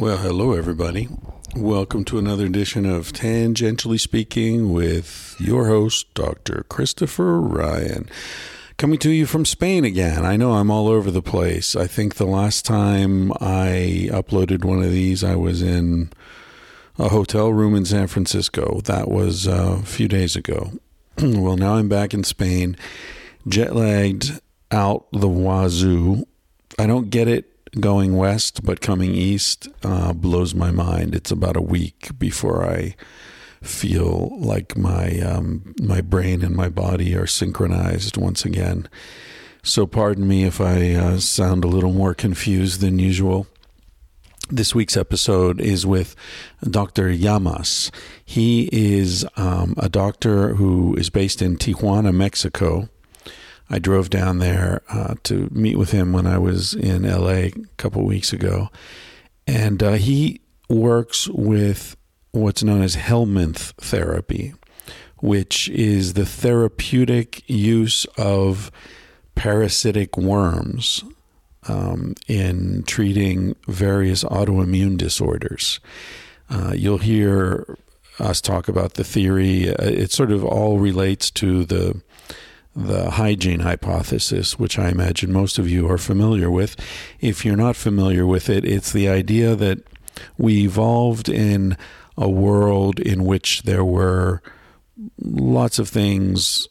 Well, hello, everybody. Welcome to another edition of Tangentially Speaking with your host, Dr. Christopher Ryan. Coming to you from Spain again. I know I'm all over the place. I think the last time I uploaded one of these, I was in a hotel room in San Francisco. That was uh, a few days ago. well, now I'm back in Spain, jet lagged out the wazoo. I don't get it going west, but coming east uh, blows my mind. It's about a week before I feel like my um, my brain and my body are synchronized once again. So, pardon me if I uh, sound a little more confused than usual. This week's episode is with Dr. Llamas. He is um, a doctor who is based in Tijuana, Mexico I drove down there uh, to meet with him when I was in LA a couple weeks ago, and uh, he works with what's known as Helminth therapy, which is the therapeutic use of parasitic worms um, in treating various autoimmune disorders. Uh, you'll hear us talk about the theory. Uh, it sort of all relates to the the hygiene hypothesis, which I imagine most of you are familiar with. If you're not familiar with it, it's the idea that we evolved in a world in which there were lots of things,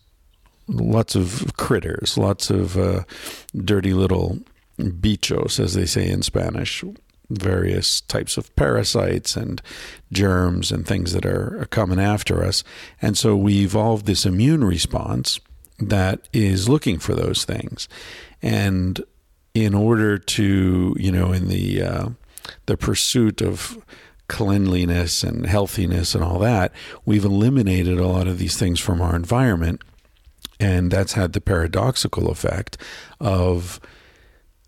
lots of critters, lots of uh, dirty little bichos, as they say in Spanish, various types of parasites and germs and things that are, are coming after us. And so we evolved this immune response that is looking for those things. And in order to, you know, in the uh, the pursuit of cleanliness and healthiness and all that, we've eliminated a lot of these things from our environment. And that's had the paradoxical effect of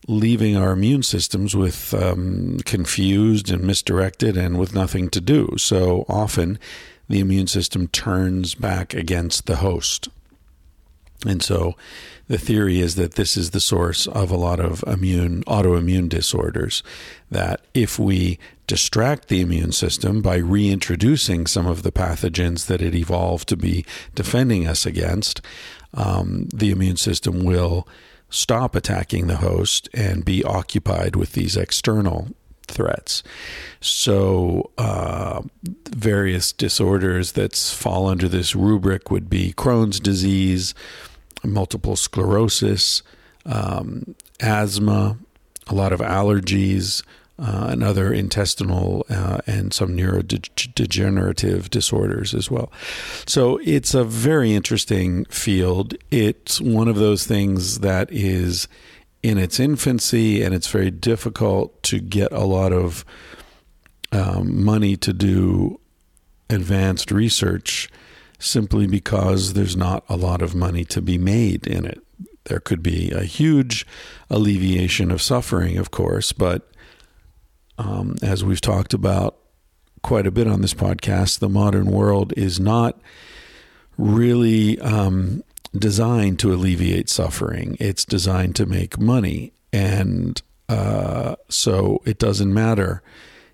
leaving our immune systems with um, confused and misdirected and with nothing to do. So often the immune system turns back against the host. And so the theory is that this is the source of a lot of immune autoimmune disorders that if we distract the immune system by reintroducing some of the pathogens that it evolved to be defending us against, um, the immune system will stop attacking the host and be occupied with these external threats. So, uh, various disorders that fall under this rubric would be Crohn's disease, multiple sclerosis, um, asthma, a lot of allergies, uh, and other intestinal uh, and some neurodegenerative disorders as well. So it's a very interesting field. It's one of those things that is in its infancy, and it's very difficult to get a lot of um, money to do advanced research simply because there's not a lot of money to be made in it. There could be a huge alleviation of suffering, of course, but um, as we've talked about quite a bit on this podcast, the modern world is not really um, designed to alleviate suffering. It's designed to make money. And uh, so it doesn't matter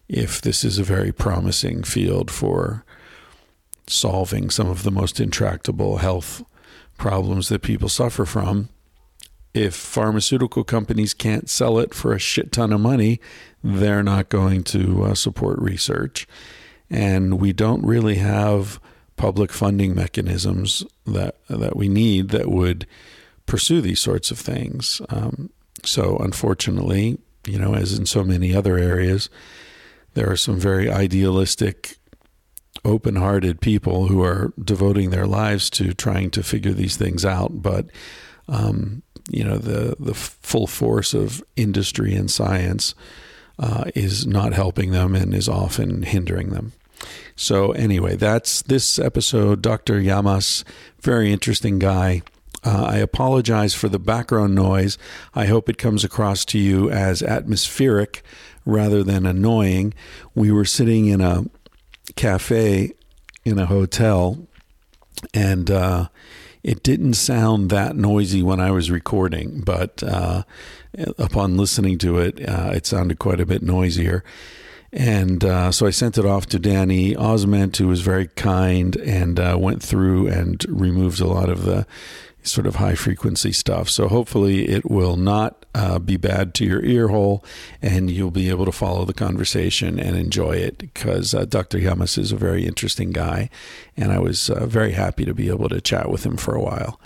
if this is a very promising field for solving some of the most intractable health problems that people suffer from. If pharmaceutical companies can't sell it for a shit ton of money, they're not going to uh, support research. And we don't really have public funding mechanisms that that we need that would pursue these sorts of things. Um, so, unfortunately, you know, as in so many other areas, there are some very idealistic open hearted people who are devoting their lives to trying to figure these things out. But, um, you know, the, the full force of industry and science uh, is not helping them and is often hindering them. So, anyway, that's this episode. Dr. Llamas, very interesting guy. Uh, I apologize for the background noise. I hope it comes across to you as atmospheric rather than annoying. We were sitting in a cafe in a hotel, and uh, it didn't sound that noisy when I was recording, but uh, upon listening to it, uh, it sounded quite a bit noisier. And uh, so I sent it off to Danny Osment, who was very kind and uh, went through and removed a lot of the sort of high frequency stuff. So hopefully it will not uh, be bad to your ear hole and you'll be able to follow the conversation and enjoy it because uh, Dr. Llamas is a very interesting guy and I was uh, very happy to be able to chat with him for a while.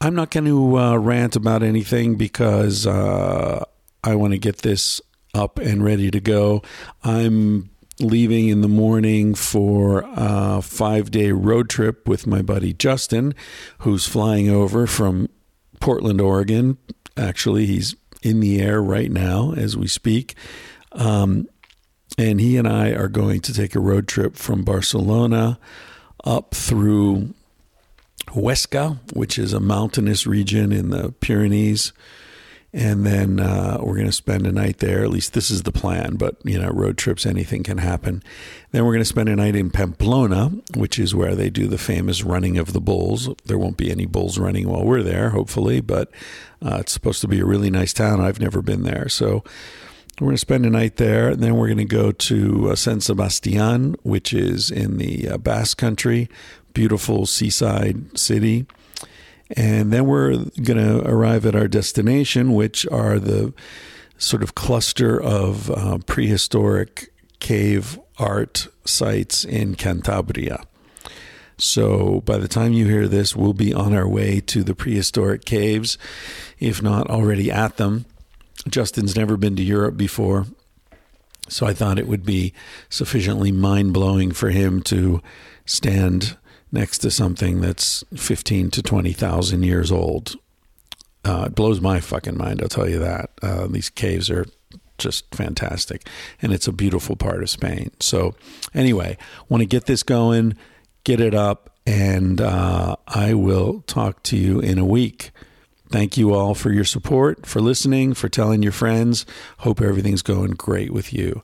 I'm not going to uh, rant about anything because uh, I want to get this up and ready to go. I'm leaving in the morning for a five day road trip with my buddy Justin, who's flying over from Portland, Oregon. Actually, he's in the air right now as we speak. Um, and he and I are going to take a road trip from Barcelona up through Huesca, which is a mountainous region in the Pyrenees and then uh, we're going to spend a night there. At least this is the plan, but you know, road trips, anything can happen. Then we're going to spend a night in Pamplona, which is where they do the famous running of the bulls. There won't be any bulls running while we're there, hopefully, but uh, it's supposed to be a really nice town. I've never been there, so we're going to spend a night there. And then we're going to go to uh, San Sebastian, which is in the uh, Basque Country, beautiful seaside city. And then we're going to arrive at our destination, which are the sort of cluster of uh, prehistoric cave art sites in Cantabria. So by the time you hear this, we'll be on our way to the prehistoric caves, if not already at them. Justin's never been to Europe before, so I thought it would be sufficiently mind blowing for him to stand next to something that's 15 to 20,000 years old. Uh, it blows my fucking mind, I'll tell you that. Uh, these caves are just fantastic. And it's a beautiful part of Spain. So, anyway, want to get this going, get it up, and uh, I will talk to you in a week. Thank you all for your support, for listening, for telling your friends. Hope everything's going great with you.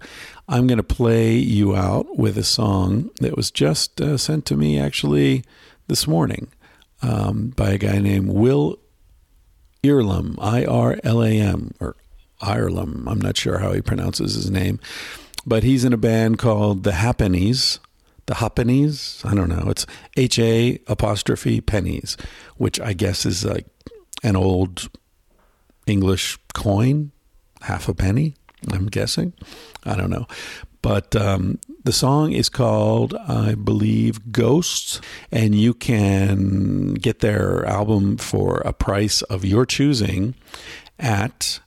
I'm going to play you out with a song that was just uh, sent to me actually this morning um, by a guy named Will Irlam, I R L A M, or Irelam. I'm not sure how he pronounces his name, but he's in a band called The Ha'pennies. The Ha'pennies? I don't know. It's H A apostrophe pennies, which I guess is like an old English coin, half a penny, I'm guessing. I don't know. But um, the song is called, I believe, Ghosts, and you can get their album for a price of your choosing at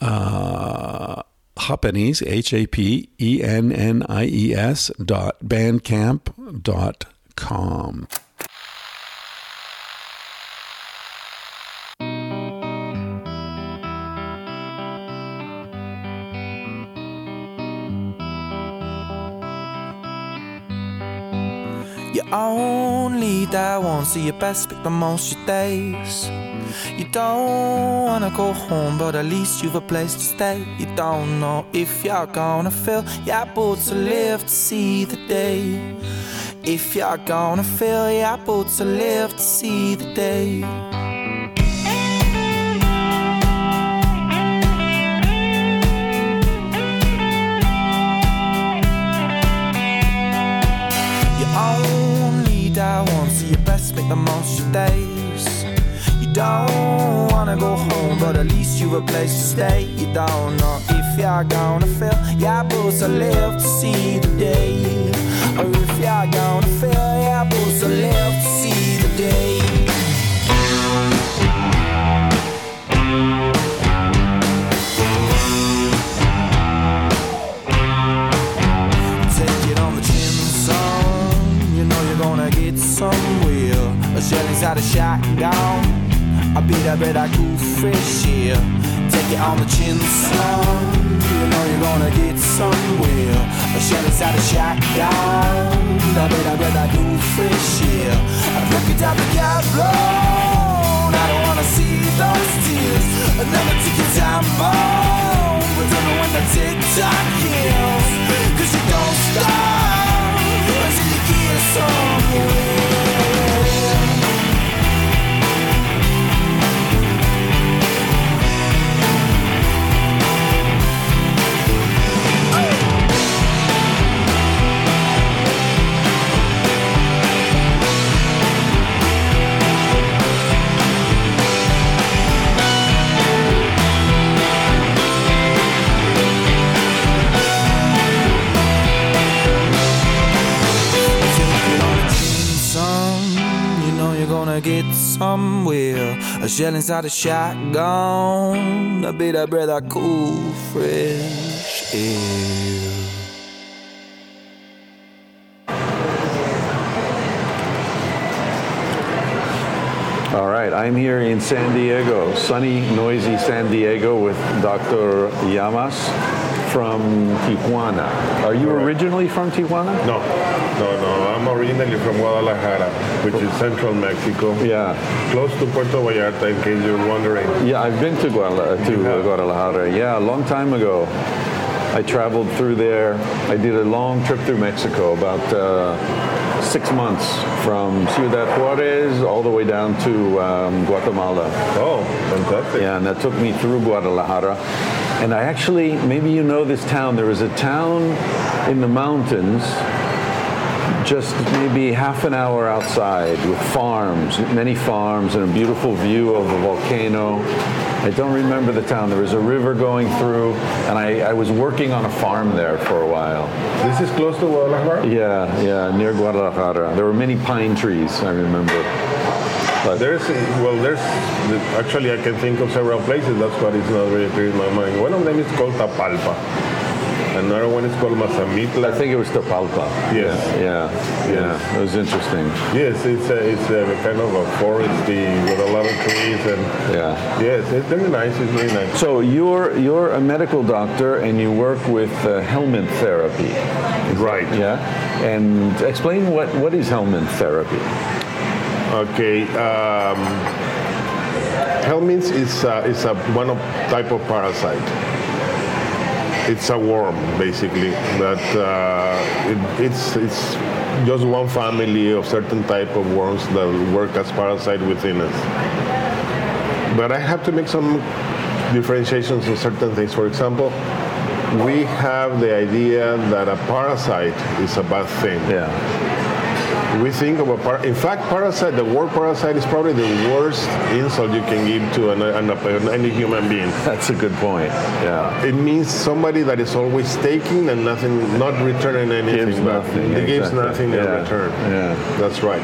uh, Hapennies, H A P E N N I E S dot bandcamp dot com. You only die once, so you best pick the most your days. You don't wanna go home, but at least you've a place to stay. You don't know if you're gonna fill your boots to live to see the day. If you're gonna fill your boots to live to see the day. You best make the most of days. You don't wanna go home, but at least you've a place to stay. You don't know if you're gonna fill your boots to live to see the day, or if you're gonna fill your boots to live to see the day. A shell inside a shotgun. I beat bread I cool fresh here. Take it on the chin, son. You know you're gonna get somewhere. A shell inside a shotgun. I beat bread I do fresh here. I broke it down the cabron. I don't wanna see those tears. Another ticket time bomb. But don't know when the tick tock kills. Cause you don't stop until you get somewhere. Get somewhere. A shell inside a shotgun. A bit of breath, I cool, fresh air. All right, I'm here in San Diego, sunny, noisy San Diego with Dr. Llamas from Tijuana. Are you Correct. originally from Tijuana? No, no, no. I'm originally from Guadalajara, which is central Mexico. Yeah. Close to Puerto Vallarta, in case you're wondering. Yeah, I've been to, Guadala- to have? Guadalajara. Yeah, a long time ago. I traveled through there. I did a long trip through Mexico, about uh, six months from Ciudad Juarez all the way down to um, Guatemala. Oh, fantastic. Yeah, and that took me through Guadalajara. And I actually, maybe you know this town. There is a town in the mountains just maybe half an hour outside with farms, many farms, and a beautiful view of a volcano. I don't remember the town. There was a river going through, and I, I was working on a farm there for a while. This is close to Guadalajara? Yeah, yeah, near Guadalajara. There were many pine trees, I remember. But There's, well, there's, actually I can think of several places. That's what is not really clear in my mind. One of them is called Tapalpa. Another one is called Mazamitla. I think it was Tapalpa. Yes. Yeah, yeah, it was interesting. Yes, it's a, it's a kind of a foresty with a lot of trees and Yeah. yes, it's very nice. It's very nice. So you're you're a medical doctor and you work with uh, helminth therapy. Right. Yeah. And explain what what is helminth therapy? Okay. Um, helminths is uh, is a one of type of parasite. It's a worm, basically. That uh, it, it's it's just one family of certain type of worms that work as parasite within us. But I have to make some differentiations on certain things. For example, we have the idea that a parasite is a bad thing. Yeah. We think of a par- in fact, parasite. The word parasite is probably the worst insult you can give to an, an, an, any human being. That's a good point. Yeah. It means somebody that is always taking and nothing, not returning anything. Gives nothing, It gives exactly. nothing in Yeah. return. Yeah. That's right.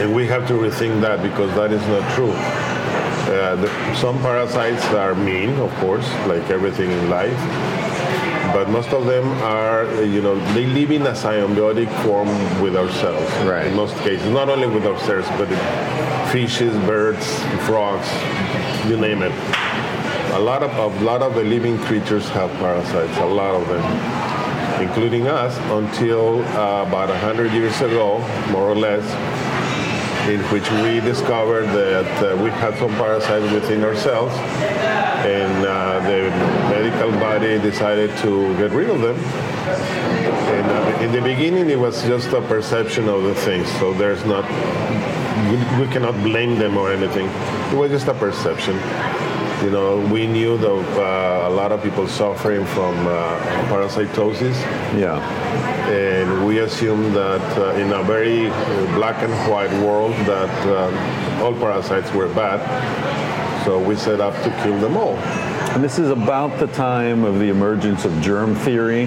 And we have to rethink that because that is not true. Uh, the, some parasites are mean, of course, like everything in life. But most of them are, you know, they live in a symbiotic form with ourselves. Right. In most cases, not only with ourselves, but fishes, birds, frogs, you name it. A lot of a lot of the living creatures have parasites. A lot of them, including us, until uh, about hundred years ago, more or less, in which we discovered that uh, we had some parasites within ourselves, and uh, the medical body decided to get rid of them. And uh, in the beginning, it was just a perception of the things, so there's not, we, we cannot blame them or anything. It was just a perception. You know, we knew that uh, a lot of people suffering from uh, parasitosis Yeah. And we assume that uh, in a very uh, black and white world that uh, all parasites were bad. So we set up to kill them all. And this is about the time of the emergence of germ theory,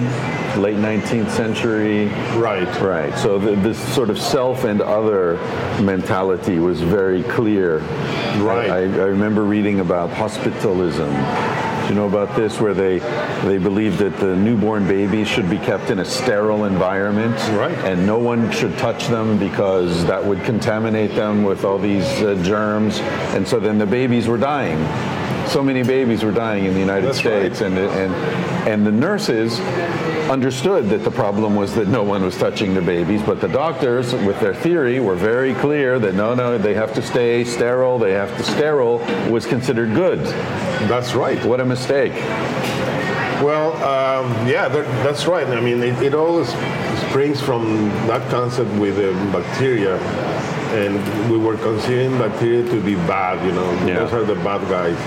late 19th century. Right. Right. So th this sort of self and other mentality was very clear. Right. I, I remember reading about hospitalism you know about this, where they they believe that the newborn babies should be kept in a sterile environment, Right. And no one should touch them because that would contaminate them with all these uh, germs, and so then the babies were dying. So many babies were dying in the United That's right. States, and and and the nurses understood that the problem was that no one was touching the babies, but the doctors, with their theory, were very clear that no, no, they have to stay sterile. They have to sterile was considered good. That's right. What a mistake. Well, um, yeah, that, that's right. I mean, it, it all springs from that concept with the bacteria. And we were considering bacteria to be bad, you know, Yeah. those are the bad guys.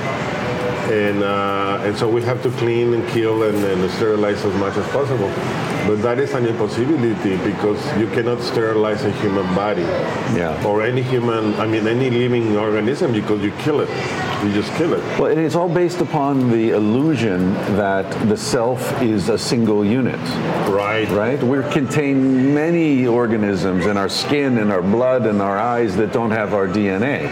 And, uh, and so we have to clean and kill and, and sterilize as much as possible. But that is an impossibility because you cannot sterilize a human body Yeah. or any human, I mean, any living organism because you kill it. You just kill it. Well, and it's all based upon the illusion that the self is a single unit. Right. right? We contain many organisms in our skin, in our blood, in our eyes that don't have our DNA.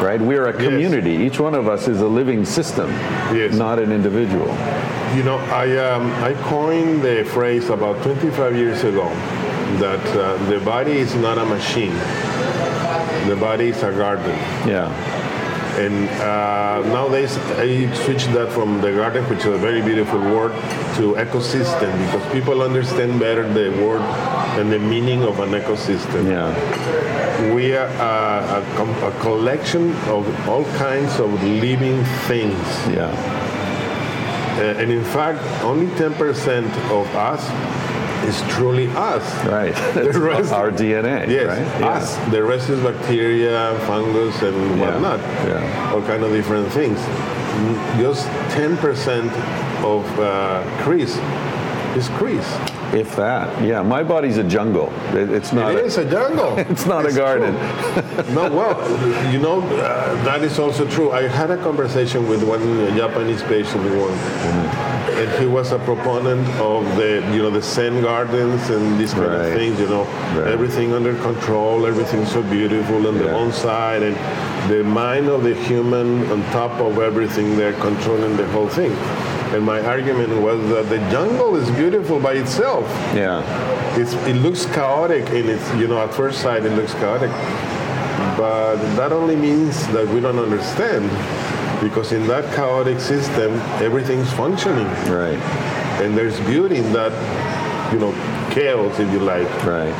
Right? We are a community. Each one of us is a living system, Yes. not an individual. You know, I, um, I coined the phrase about 25 years ago that uh, the body is not a machine. The body is a garden. Yeah. And uh, nowadays, I switched that from the garden, which is a very beautiful word, to ecosystem because people understand better the word and the meaning of an ecosystem. Yeah. We are uh, a, a collection of all kinds of living things. Yeah. Uh, and in fact, only 10% of us is truly us. Right. The It's rest- our DNA. Yes, Right? Yeah. us. The rest is bacteria, fungus, and Yeah, whatnot. yeah. All kind of different things. Just 10% of uh, Chris is Chris. If that. Yeah. My body's a jungle. It- it's not. It a, is a jungle. It's not a garden. no, well, you know, uh, that is also true. I had a conversation with one Japanese patient once, Mm-hmm. and he was a proponent of the, you know, the Zen gardens and these kind Right. of things. You know, Right. everything under control, everything so beautiful, and the Yeah. on-site, and the mind of the human on top of everything. They're controlling the whole thing. And my argument was that the jungle is beautiful by itself. Yeah. It's, it looks chaotic and it's, you know, at first sight it looks chaotic. But that only means that we don't understand because in that chaotic system, everything's functioning. Right. And there's beauty in that, you know, chaos, if you like. Right.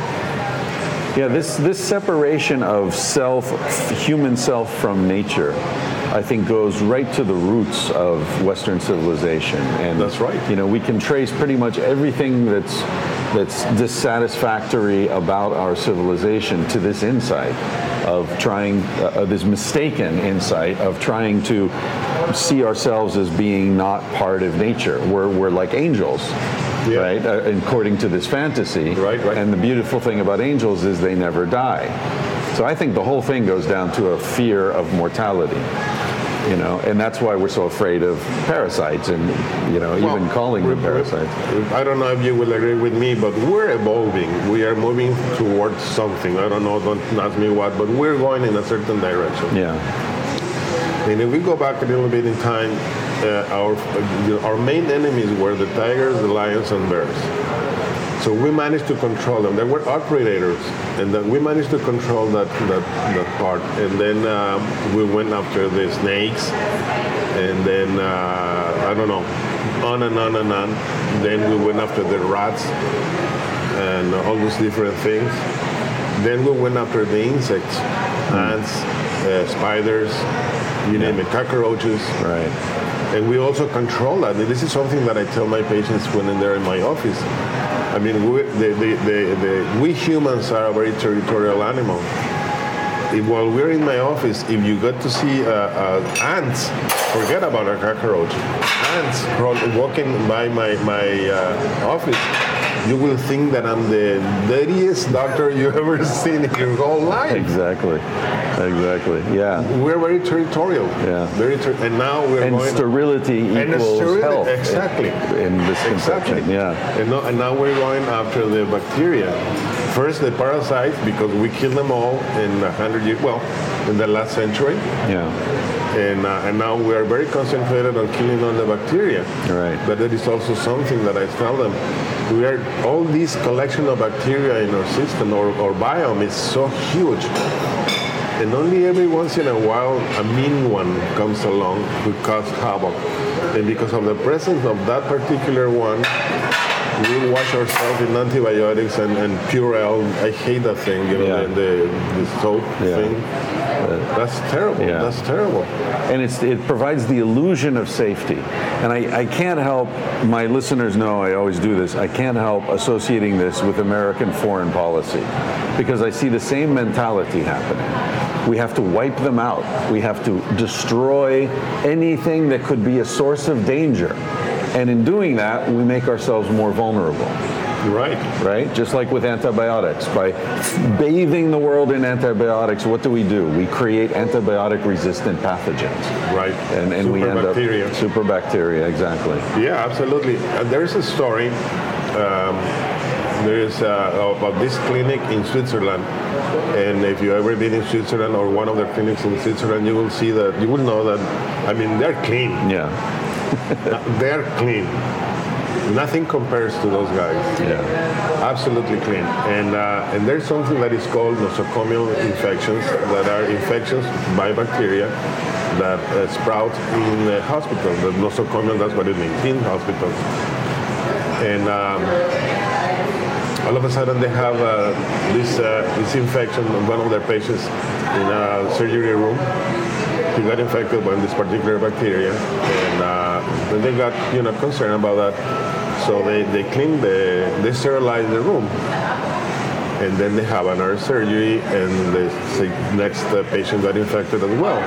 Yeah, this this separation of self, human self from nature, I think goes right to the roots of Western civilization. And That's right. You know, we can trace pretty much everything that's that's dissatisfactory about our civilization to this insight of trying uh, this mistaken insight of trying to see ourselves as being not part of nature. We're we're like angels. Yeah. Right, uh, according to this fantasy, Right, right. and the beautiful thing about angels is they never die. So I think the whole thing goes down to a fear of mortality. You know, and that's why we're so afraid of parasites and, you know, even calling them parasites. I don't know if you will agree with me, but we're evolving. We are moving towards something. I don't know, don't ask me what, but we're going in a certain direction. Yeah. And if we go back a little bit in time, uh, our uh, our main enemies were the tigers, the lions, and bears. So we managed to control them. They were our predators, and then we managed to control that that, that part. And then um, we went after the snakes, and then uh, I don't know, on and on and on. Then we went after the rats and all those different things. Then we went after the insects, ants, uh, spiders, you name it, cockroaches. Right. And we also control that. And this is something that I tell my patients when they're in my office. I mean, we, the, the, the, we humans are a very territorial animal. If, while we're in my office, if you get to see uh, uh, ants, forget about a cockroach. Ants walking by my, my uh, office, you will think that I'm the dirtiest doctor you've ever seen in your whole life. Exactly. Exactly. Yeah. We're very territorial. Yeah. Very ter- and now we're And going sterility And equals sterility, health. exactly. In this Exactly. conception. Yeah. And now, and now we're going after the bacteria. first the parasites because we killed them all in a hundred years. Well, in the last century, Yeah. and uh, and now we are very concentrated on killing all the bacteria. Right. But that is also something that I tell them. We are all this collection of bacteria in our system or, or biome is so huge. And only every once in a while a mean one comes along who cause havoc. And because of the presence of that particular one, we wash ourselves in antibiotics and, and Purell. I hate that thing, you know, Yeah. the, the, the soap Yeah. thing. That's terrible. Yeah. That's terrible. and it's, it provides the illusion of safety. And I, I can't help, my listeners know I always do this, I can't help associating this with American foreign policy because I see the same mentality happening. We have to wipe them out. We have to destroy anything that could be a source of danger. And in doing that, we make ourselves more vulnerable right. right? Just like with antibiotics. By bathing the world in antibiotics, what do we do? We create antibiotic resistant pathogens. Right. And, and we end up Super bacteria, exactly. Yeah, absolutely. Uh, there's a story. Um, there is uh, about this clinic in Switzerland, and if you ever been in Switzerland or one of the clinics in Switzerland, you will see that you will know that. I mean, they're clean. Yeah. they're clean. Nothing compares to those guys. Yeah. Absolutely clean. And uh, and there's something that is called nosocomial infections that are infections by bacteria that uh, sprout in the hospital. The nosocomial, that's what it means, in hospitals. And um, all of a sudden they have uh, this uh, this infection of one of their patients in a surgery room. He got infected by this particular bacteria, and then they got you know concerned about that. So they they clean the they sterilize the room, and then they have another surgery, and the next patient got infected as well.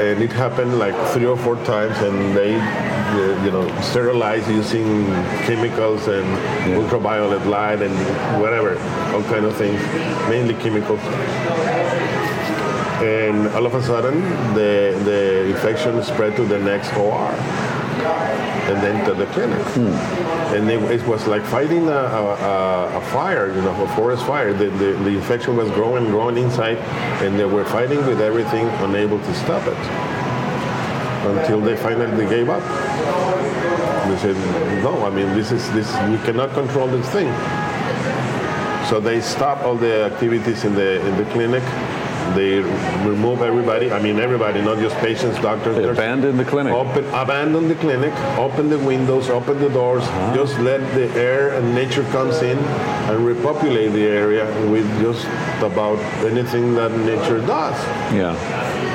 And it happened like three or four times, and they uh, you know sterilize using chemicals and ultraviolet light and whatever, all kind of things, mainly chemicals and all of a sudden the, the infection spread to the next OR and then to the clinic. Hmm. And it, it was like fighting a, a, a fire, you know, a forest fire. The, the, the infection was growing, growing inside, and they were fighting with everything, unable to stop it. Until they finally gave up. They said, no, I mean, this is, this, we cannot control this thing. So they stopped all the activities in the, in the clinic. They remove everybody. I mean, everybody, not just patients, doctors. They abandon the clinic. Open, abandon the clinic, open the windows, open the doors, Uh-huh. just let the air and nature comes in and repopulate the area with just about anything that nature does. Yeah.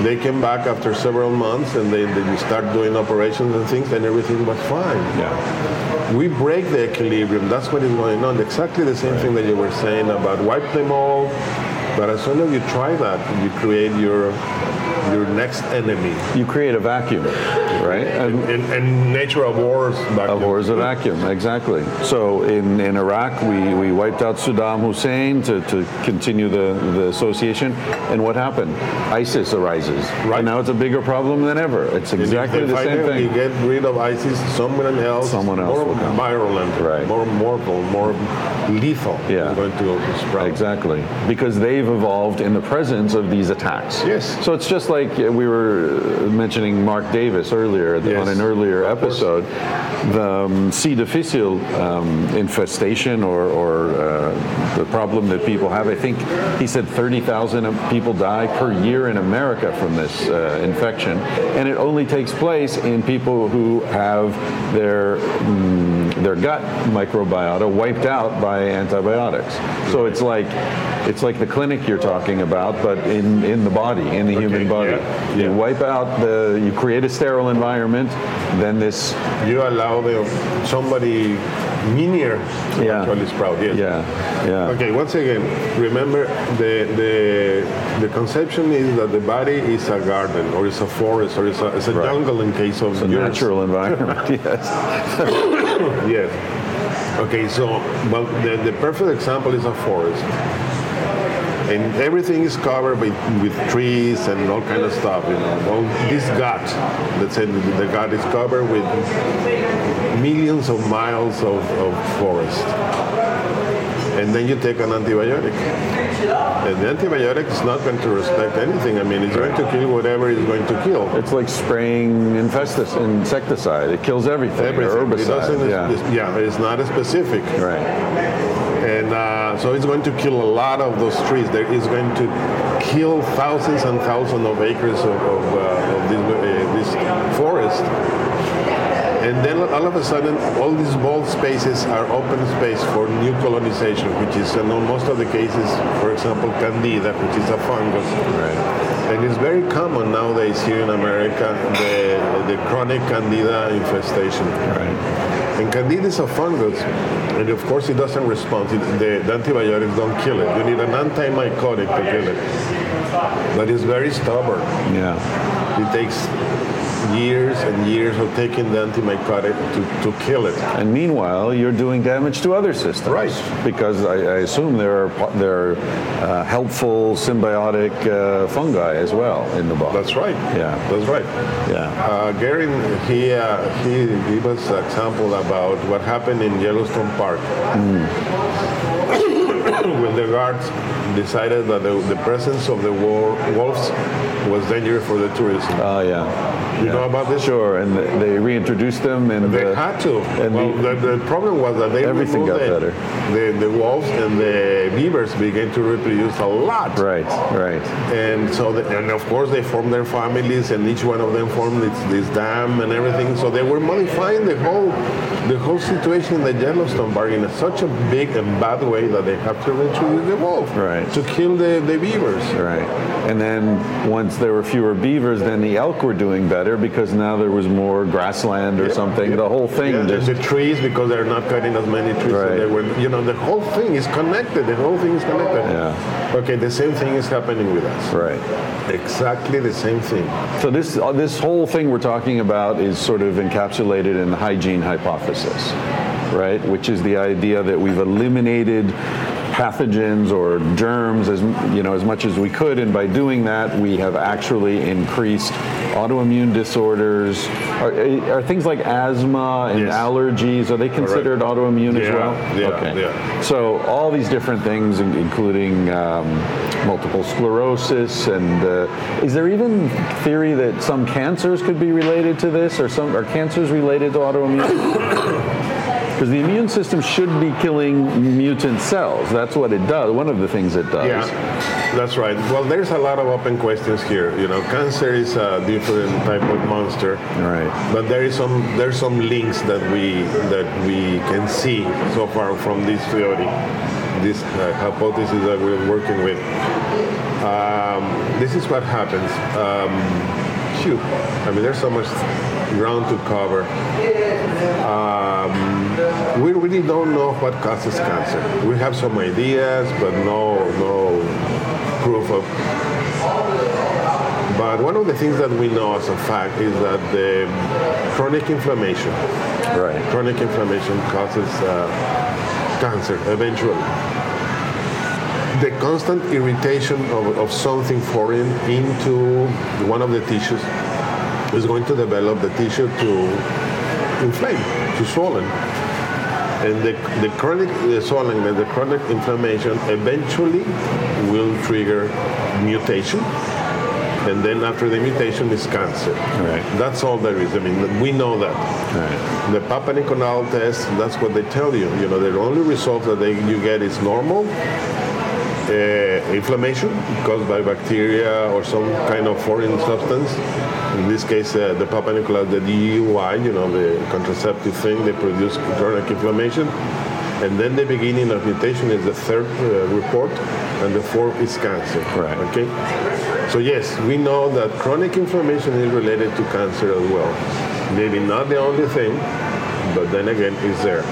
They came back after several months and they, they start doing operations and things and everything was fine. Yeah. We break the equilibrium. That's what is going on. Exactly the same thing that you were saying about wipe them all. But as soon as you try that, you create your your next enemy. You create a vacuum, right? And And, and nature abhors vacuum. Abhors a vacuum, exactly. So in, in Iraq, we, we wiped out Saddam Hussein to, to continue the, the association. And what happened? ISIS arises. Right. And now it's a bigger problem than ever. It's exactly the same thing. You get rid of ISIS, someone else, Someone else more will come. virulent, Right. more mortal, more lethal. Yeah. going to sprout. Exactly, because they've evolved in the presence of these attacks. Yes. So it's just like uh, we were uh, mentioning Mark Davis earlier Yes. on an earlier episode. The um, C. difficile um, infestation or, or uh, the problem that people have. I think he said 30,000 people die per year in America from this uh, infection, and it only takes place in people who have their mm, their gut microbiota wiped out by antibiotics. So it's like it's like the clinic you're talking about, but in, in the body, in the human body. yeah, You wipe out the, you create a sterile environment, then this, You allow the, somebody meaner to Yeah. actually sprout. Yes. yeah, yeah. Okay, once again, remember the, the, the conception is that the body is a garden or it's a forest or it's a, it's a Right. jungle in case of It's a yours. natural environment, yes. Yes. Okay, so well, the, the perfect example is a forest. And everything is covered with, with trees and all kind of stuff, you know. Well, this gut, let's say the, the gut is covered with millions of miles of, of forest. And then you take an antibiotic. And the antibiotic is not going to respect anything. I mean, it's going to kill whatever it's going to kill. It's like spraying infestis- insecticide. It kills everything. Everything. It doesn't, herbicide. Yeah. it's- yeah, it's not specific. Right. And uh, so it's going to kill a lot of those trees. There is going to kill thousands and thousands of acres of, of, uh, of this, uh, this forest. And then all of a sudden, all these bald spaces are open space for new colonization, which is uh, in most of the cases, for example, candida, which is a fungus. Right. And it's very common nowadays here in America, the, the chronic candida infestation. Right. And candida is a fungus, and of course it doesn't respond. It, the, the antibiotics don't kill it. You need an antimycotic to kill it. But it's very stubborn. Yeah. It takes years and years of taking the antibiotic to, to kill it. And meanwhile, you're doing damage to other systems. Right. Because I, I assume there are there are uh, helpful symbiotic uh, fungi as well in the body. That's right. Yeah. That's right. Yeah. Uh, Gary, he, uh, he gave us an example about what happened in Yellowstone Park. when the guards decided that the, the presence of the wolves was dangerous for the tourism. Oh yeah. You know about this? Sure, and they reintroduced them, and They uh, had to. and well, the- the, the problem was that they Everything got the, better. The, the wolves and the beavers began to reproduce a lot. right, right. And so, the, and of course, they formed their families, and each one of them formed this, this dam and everything. So they were modifying the whole, the whole situation in the Yellowstone Park in such a big and bad way that they have to reintroduce the wolf Right. to kill the, the beavers. Right. And then once there were fewer beavers, then the elk were doing better because now there was more grassland or something. The whole thing Yeah, just the, the trees because they're not cutting as many trees Right. they were. You know, the whole thing is connected. The whole thing is connected. Yeah. Okay, the same thing is happening with us. right. Exactly the same thing. So this uh, this whole thing we're talking about is sort of encapsulated in the hygiene hypothesis, right? Which is the idea that we've eliminated pathogens or germs as you know as much as we could, and by doing that, we have actually increased autoimmune disorders. Are, are things like asthma and Yes. allergies are they considered autoimmune as well? yeah, okay. yeah. So all these different things, including um, multiple sclerosis, and uh, is there even theory that some cancers could be related to this, or some are cancers related to autoimmune? Because the immune system should be killing mutant cells. That's what it does. One of the things it does. Yeah, that's right. Well, there's a lot of open questions here. You know, cancer is a different type of monster. Right. But there is some there's some links that we that we can see so far from this theory, this uh, hypothesis that we're working with. Um, this is what happens. Um, shoot, I mean, there's so much ground to cover. Um, we really don't know what causes cancer. We have some ideas, but no no proof of but one of the things that we know as a fact is that the chronic inflammation, Right. chronic inflammation causes uh, cancer eventually. The constant irritation of, of something foreign into one of the tissues is going to develop the tissue to inflame, to swollen. And the, the chronic the swelling, the chronic inflammation eventually will trigger mutation and then after the mutation is cancer. Right. That's all there is. I mean, we know that. Right. The Papanicolaou test, that's what they tell you. You know, the only result that they, you get is normal uh, inflammation caused by bacteria or some kind of foreign substance. In this case, uh, the Papa the DUI, you know, the contraceptive thing, they produce chronic inflammation. And then the beginning of mutation is the third uh, report, and the fourth is cancer. Right. Okay. So yes, we know that chronic inflammation is related to cancer as well. Maybe not the only thing, but then again, it's there.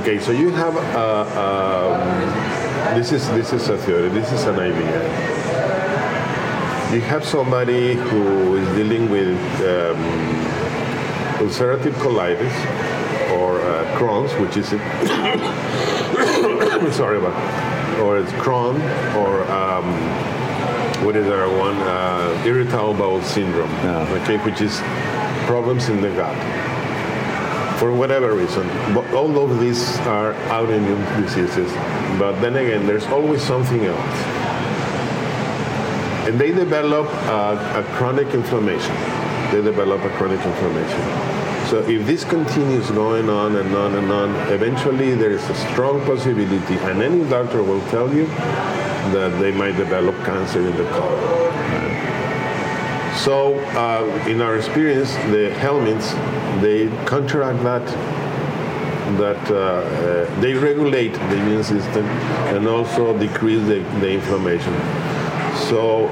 Okay, so you have a, um, this is this is a theory. This is an idea. You have somebody who is dealing with um, ulcerative colitis or uh, Crohn's, which is sorry about, or it's Crohn or um, what is our one uh, irritable bowel syndrome, Yeah. okay, which is problems in the gut. For whatever reason. But all of these are autoimmune diseases. But then again, there's always something else. And they develop a, a chronic inflammation. They develop a chronic inflammation. So if this continues going on and on and on, eventually there is a strong possibility, and any doctor will tell you that they might develop cancer in the colon. So, uh, in our experience, the helminths they counteract that. That uh, uh, they regulate the immune system and also decrease the, the inflammation. So,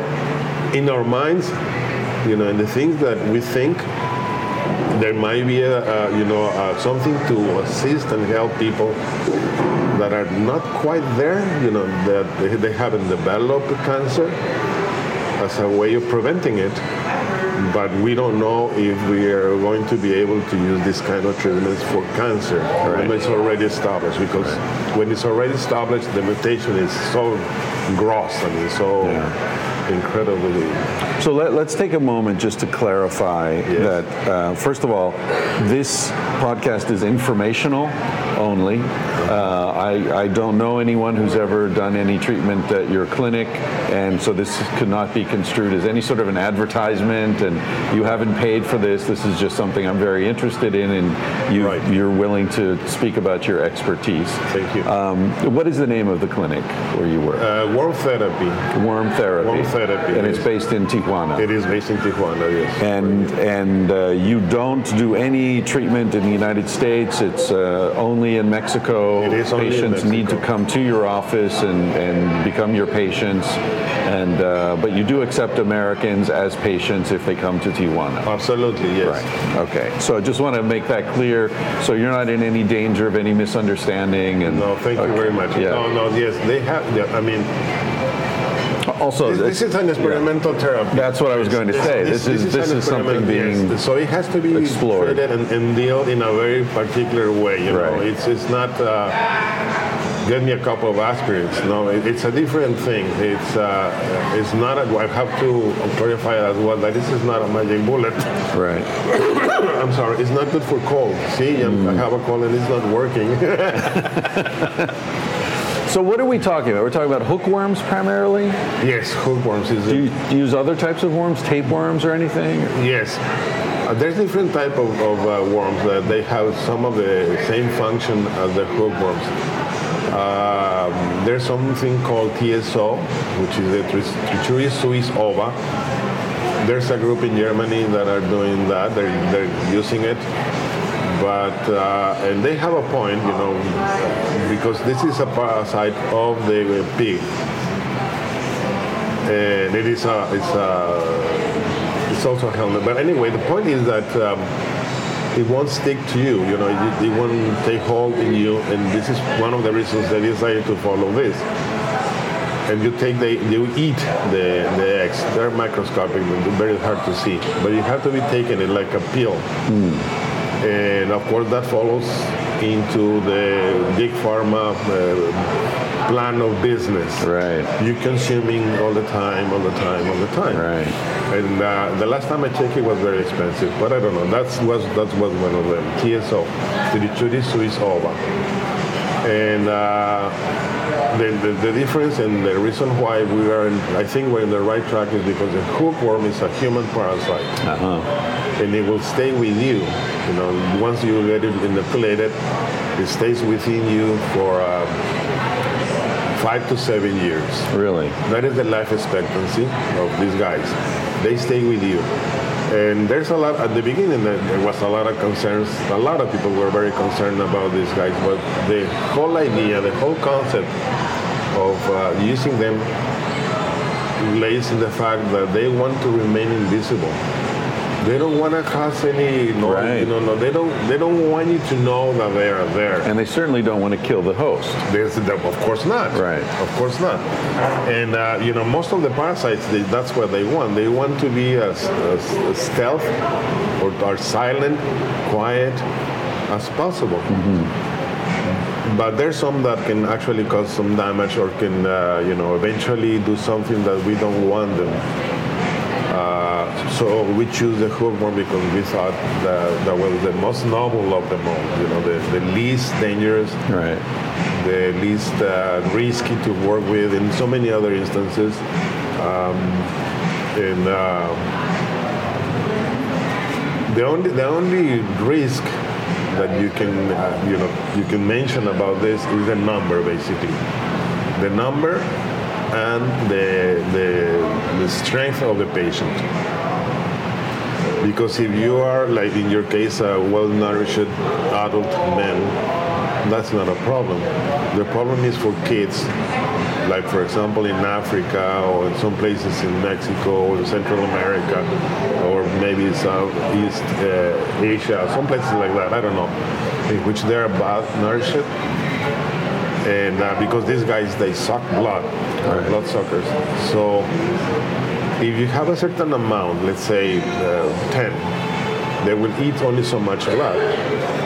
in our minds, you know, and the things that we think, there might be a, you know something to assist and help people that are not quite there. You know, that they haven't developed cancer as a way of preventing it but we don't know if we are going to be able to use this kind of treatments for cancer Right. when it's already established. Because when it's already established, the mutation is so gross. I mean, so incredibly. So let, us take a moment just to clarify Yes. that, uh, first of all, this podcast is informational only. Uh, I, I don't know anyone who's ever done any treatment at your clinic, and so this could not be construed as any sort of an advertisement, and you haven't paid for this. This is just something I'm very interested in, and you, Right. you're willing to speak about your expertise. Thank you. Um, what is the name of the clinic where you work? Uh, worm therapy. Worm therapy. worm therapy, And it's based in Tijuana. It is based in Tijuana, yes. And and uh, you don't do any treatment in the United States. It's uh, only in Mexico. It is only in patients need to come to your office and, and become your patients. And uh, but you do accept Americans as patients if they come to Tijuana. Absolutely, yes. Right. Okay. So I just want to make that clear. So you're not in any danger of any misunderstanding. And No, thank you very much. Yeah. No, no, yes, they have. I mean, Also, this, this is an experimental therapy. That's what I was going to say. This is- this an is something being yes. So it has to be explored. and, and dealt in a very particular way. You know, it's it's not. Uh, Get me a couple of aspirins. No, it, it's a different thing. It's uh, it's not. A, I have to clarify as well that this is not a magic bullet. right. I'm sorry, it's not good for cold. See, Mm. I have a cold and it's not working. So what are we talking about? We're talking about hookworms primarily. yes, hookworms is. Do you, do you use other types of worms, tapeworms or anything? Yes. Uh, there's different type of, of uh, worms that they have some of the same function as the hookworms. Um, there's something called TSO, which is the Trichuris suis ova. There's a group in Germany that are doing that. They're, they're using it. But, uh, and they have a point, you know, because this is a parasite of the pig. And it is a, it's a, it's also a helminth. But anyway, the point is that um, it won't stick to you. You know, it, it won't take hold in you, and this is one of the reasons they decided to follow this. And you take the, you eat the, the eggs. They're microscopic, they're very hard to see. But you have to be taking it like a pill. And of course, that follows into the big pharma uh, plan of business. Right. You're consuming all the time, all the time, all the time. Right. And uh, the last time I checked, it was very expensive. But I don't know. That's was that was one of them. TSO, Trichuris suis ova. And uh, the, the, the difference and the reason why we are, in, I think we're in the right track is because the hookworm is a human parasite, Uh-huh. And it will stay with you. You know, once you get it inoculated, it stays within you for uh, five to seven years. Really? That is the life expectancy of these guys. They stay with you. And there's a lot, at the beginning, there there was a lot of concerns. A lot of people were very concerned about these guys, but the whole idea, the whole concept of uh, using them lays in the fact that they want to remain invisible. They don't want to cause any noise. Right. Know, no, they don't. They don't want you to know that they are there. And they certainly don't want to kill the host. There's, of course not. Right. Of course not. And uh, you know, most of the parasites, they, that's what they want. They want to be as, as, as stealth or, or silent, quiet as possible. But there's some that can actually cause some damage or can, uh, you know, eventually do something that we don't want them Uh, so we choose the hookworm because we thought that that was the most noble of them all. You know, the, the least dangerous, Right. the least uh, risky to work with in so many other instances. Um, and uh, the only the only risk that you can uh, you know you can mention about this is the number basically, the number and the the, the strength of the patient. Because if you are like in your case a well-nourished adult man, that's not a problem. The problem is for kids like for example in Africa or in some places in Mexico or Central America or maybe Southeast uh, Asia, some places like that, I don't know, in which they're bad nourished. And uh, because these guys, they suck blood, Right. blood suckers. So if you have a certain amount, let's say uh, 10, they will eat only so much blood.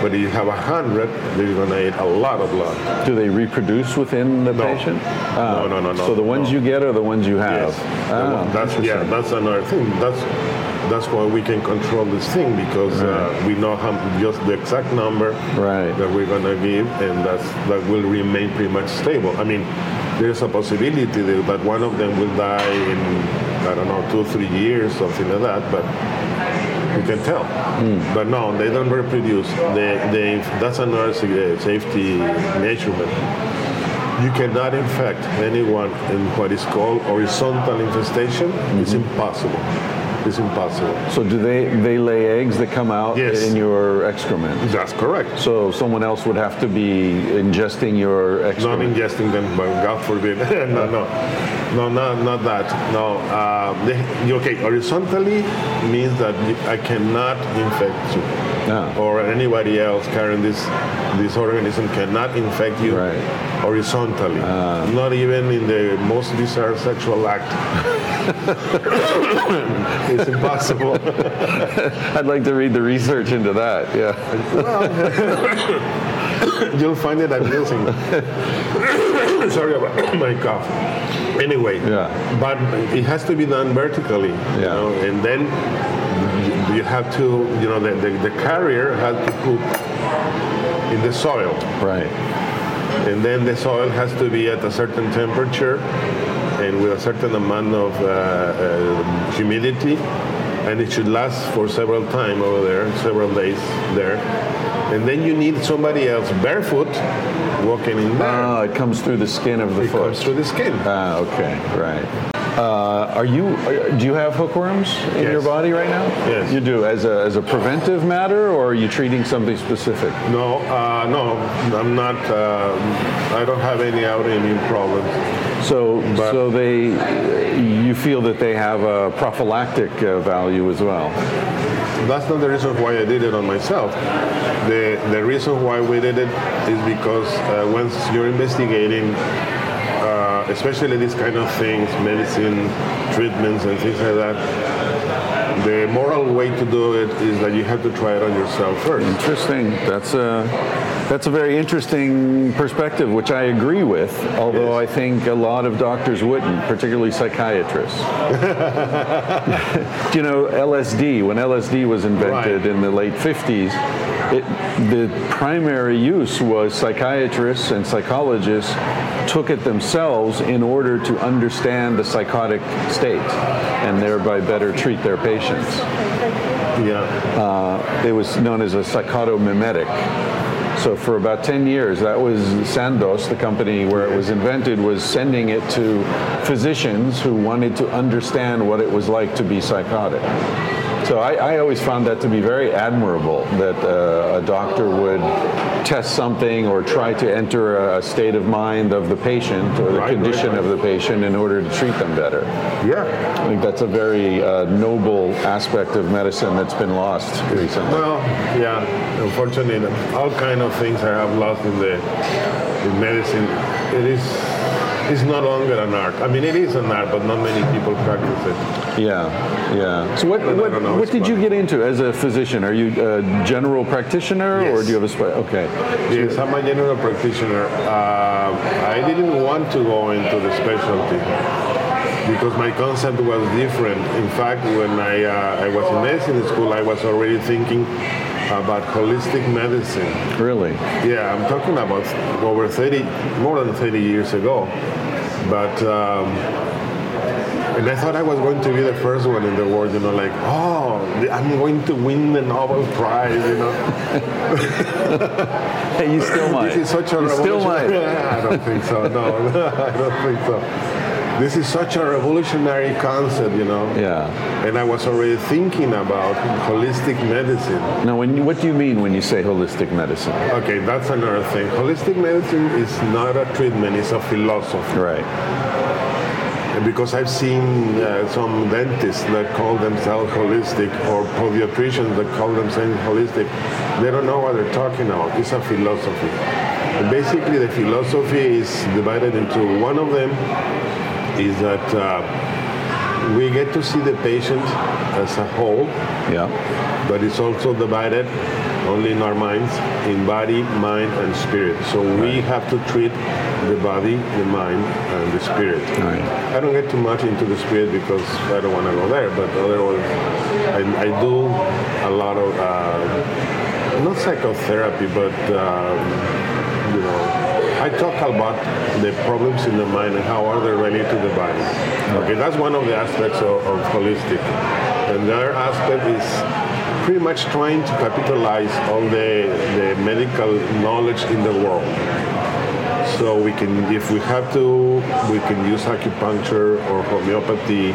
But if you have a hundred, they're gonna eat a lot of blood. Do they reproduce within the No. patient? No, no, no, no, So the ones no. you get are the ones you have. Yes. Ah, that's yeah. That's another thing. That's that's why we can control this thing because uh, we know how just the exact number Right. that we're gonna give, and that's that will remain pretty much stable. I mean, there's a possibility that one of them will die in I don't know two three years, something like that, but. We can tell, hmm. but no, they don't reproduce. They, they, that's another sa- uh, safety measurement. You cannot infect anyone in what is called horizontal infestation. It's mm-hmm. impossible. It's impossible. So do they they lay eggs that come out Yes. in your excrement? That's correct. So someone else would have to be ingesting your excrement. Not ingesting them, but God forbid. no, no, no, not, not that. No. Uh, they, okay, horizontally means that I cannot infect you. Ah. Or anybody else carrying this this organism cannot infect you Right. horizontally. Not even in the most bizarre sexual act. it's impossible. I'd like to read the research into that. Yeah. You'll find it amusing. Sorry about my cough. Anyway, Yeah. but it has to be done vertically, you Yeah. know, and then you have to, you know, the, the, the carrier has to poop in the soil, Right. and then the soil has to be at a certain temperature and with a certain amount of uh, uh, humidity, and it should last for several time over there, several days there. And then you need somebody else barefoot walking in there. Oh, it comes through the skin of the it foot. comes through the skin. Ah, okay, right. Uh, are you? Are, do you have hookworms in Yes. your body right now? Yes. You do as a as a preventive matter, or are you treating something specific? No, uh, no, I'm not. Uh, I don't have any autoimmune problems. So, But- so they, you feel that they have a prophylactic uh, value as well. That's not the reason why I did it on myself. The the reason why we did it is because uh, once you're investigating, uh, especially these kind of things, medicine, treatments, and things like that. The moral way to do it is that you have to try it on yourself first. Interesting. That's a that's a very interesting perspective, which I agree with. Although I think a lot of doctors wouldn't, particularly psychiatrists. you know, LSD. When LSD was invented Right. in the late 50s, it, the primary use was psychiatrists and psychologists took it themselves in order to understand the psychotic state and thereby better treat their patients. Yeah. Uh, it was known as a psychotomimetic. So for about 10 years, that was Sandoz, the company where it was invented, was sending it to physicians who wanted to understand what it was like to be psychotic. So I, I always found that to be very admirable that uh, a doctor would test something or try to enter a, a state of mind of the patient or the Right, right, condition right. of the patient in order to treat them better. Yeah. I think that's a very uh, noble aspect of medicine that's been lost recently. Well, yeah. Unfortunately, all kind of things I have lost in the in medicine. It is it's no longer an art. I mean, it is an art, but not many people practice it. Yeah, yeah. So what what, know, what it's did you get into as a physician? Are you a general practitioner or do you have a spe- okay? Yes, I'm a general practitioner. Uh, I didn't want to go into the specialty. because my concept was different. In fact, when I, uh, I was in medicine school, I was already thinking about holistic medicine. Really? Yeah, I'm talking about over 30, more than 30 years ago. But, um, and I thought I was going to be the first one in the world, you know, like, oh, I'm going to win the Nobel Prize, you know. Hey, you still might. This is such a you still might. I don't think so. No, I don't think so. This is such a revolutionary concept, you know. Yeah. And I was already thinking about holistic medicine. Now, when what do you mean when you say holistic medicine? Okay, that's another thing. Holistic medicine is not a treatment; it's a philosophy. Right. Because I've seen uh, some dentists that call themselves holistic, or podiatricians that call themselves holistic. They don't know what they're talking about. It's a philosophy. And basically, the philosophy is divided into one of them is that uh, we get to see the patient as a whole, Yeah. but it's also divided only in our minds in body, mind, and spirit. So we have to treat the body, the mind, and the spirit. Right. I don't get too much into the spirit because I don't want to go there, but otherwise, I, I do a lot of uh, not psychotherapy, but um. I talk about the problems in the mind and how are they related to the body. Okay, that's one of the aspects of, of holistic. And the aspect is pretty much trying to capitalize all the, the medical knowledge in the world. So we can, if we have to, we can use acupuncture or homeopathy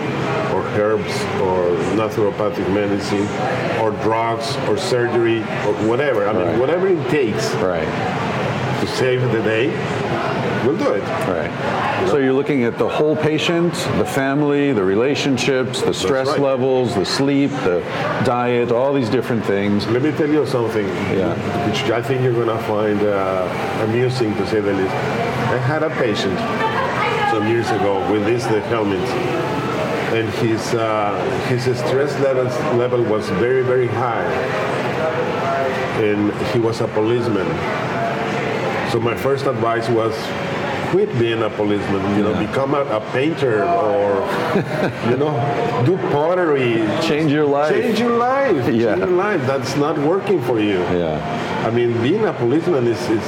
or herbs or naturopathic medicine or drugs or surgery or whatever. I mean, Right. whatever it takes Right. To save the day, we'll do it. Right. So you're looking at the whole patient, the family, the relationships, the stress right. levels, the sleep, the diet, all these different things. Let me tell you something, Yeah. which I think you're gonna find uh, amusing to say the least. I had a patient some years ago with this the helmet, and his uh, his stress levels level was very very high, and he was a policeman. So my first advice was. Quit being a policeman, you know, Yeah. become a, a painter or, you know, do pottery, Change your life. Change your life. Yeah. Change your life. That's not working for you. Yeah. I mean, being a policeman is, is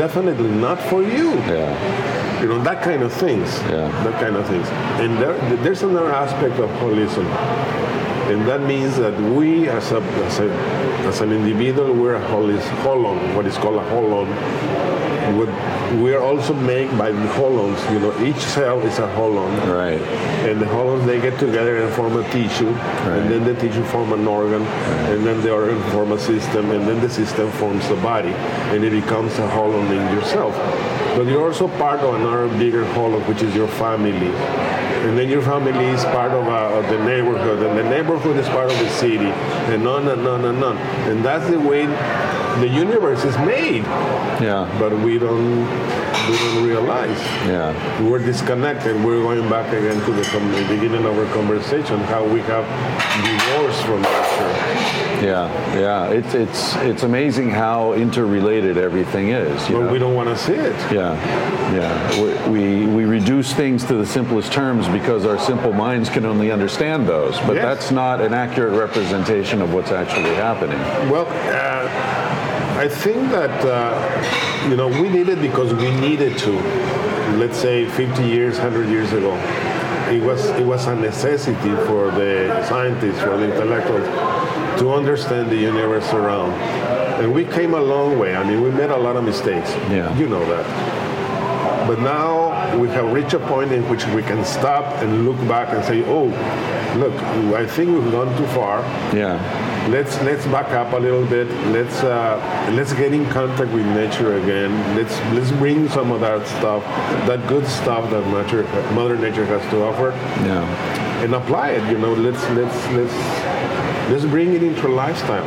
definitely not for you. Yeah. You know, that kind of things. Yeah. That kind of things. And there, there's another aspect of holism. And that means that we, as, a, as, a, as an individual, we're a holon, what is called a holon. We are also made by the holons. You know, each cell is a holon. Right. And the holons they get together and form a tissue, and then the tissue form an organ, and then the organ form a system, and then the system forms the body, and it becomes a holon in yourself. But you're also part of another bigger holon, which is your family. And then your family is part of, uh, of the neighborhood, and the neighborhood is part of the city, and on and on and on. And that's the way the universe is made, Yeah. but we don't we don't realize Yeah. we're disconnected. We're going back again to the, com- the beginning of our conversation, how we have divorced from nature. Yeah. Yeah. It's it's it's amazing how interrelated everything is. you But know? we don't want to see it. Yeah, yeah. We, we, we reduce things to the simplest terms because our simple minds can only understand those. But Yes. that's not an accurate representation of what's actually happening. Well, uh, I think that, uh, you know, we did it because we needed to. Let's say 50 years, 100 years ago. It was, it was a necessity for the scientists, for the intellectuals, to understand the universe around. And we came a long way. I mean, we made a lot of mistakes. Yeah. You know that. But now we have reached a point in which we can stop and look back and say, oh, look, I think we've gone too far. Yeah, Let's let's back up a little bit. Let's uh, let's get in contact with nature again. Let's let's bring some of that stuff, that good stuff that nature, Mother Nature has to offer, yeah. and apply it. You know, let's let's let's let's bring it into lifestyle.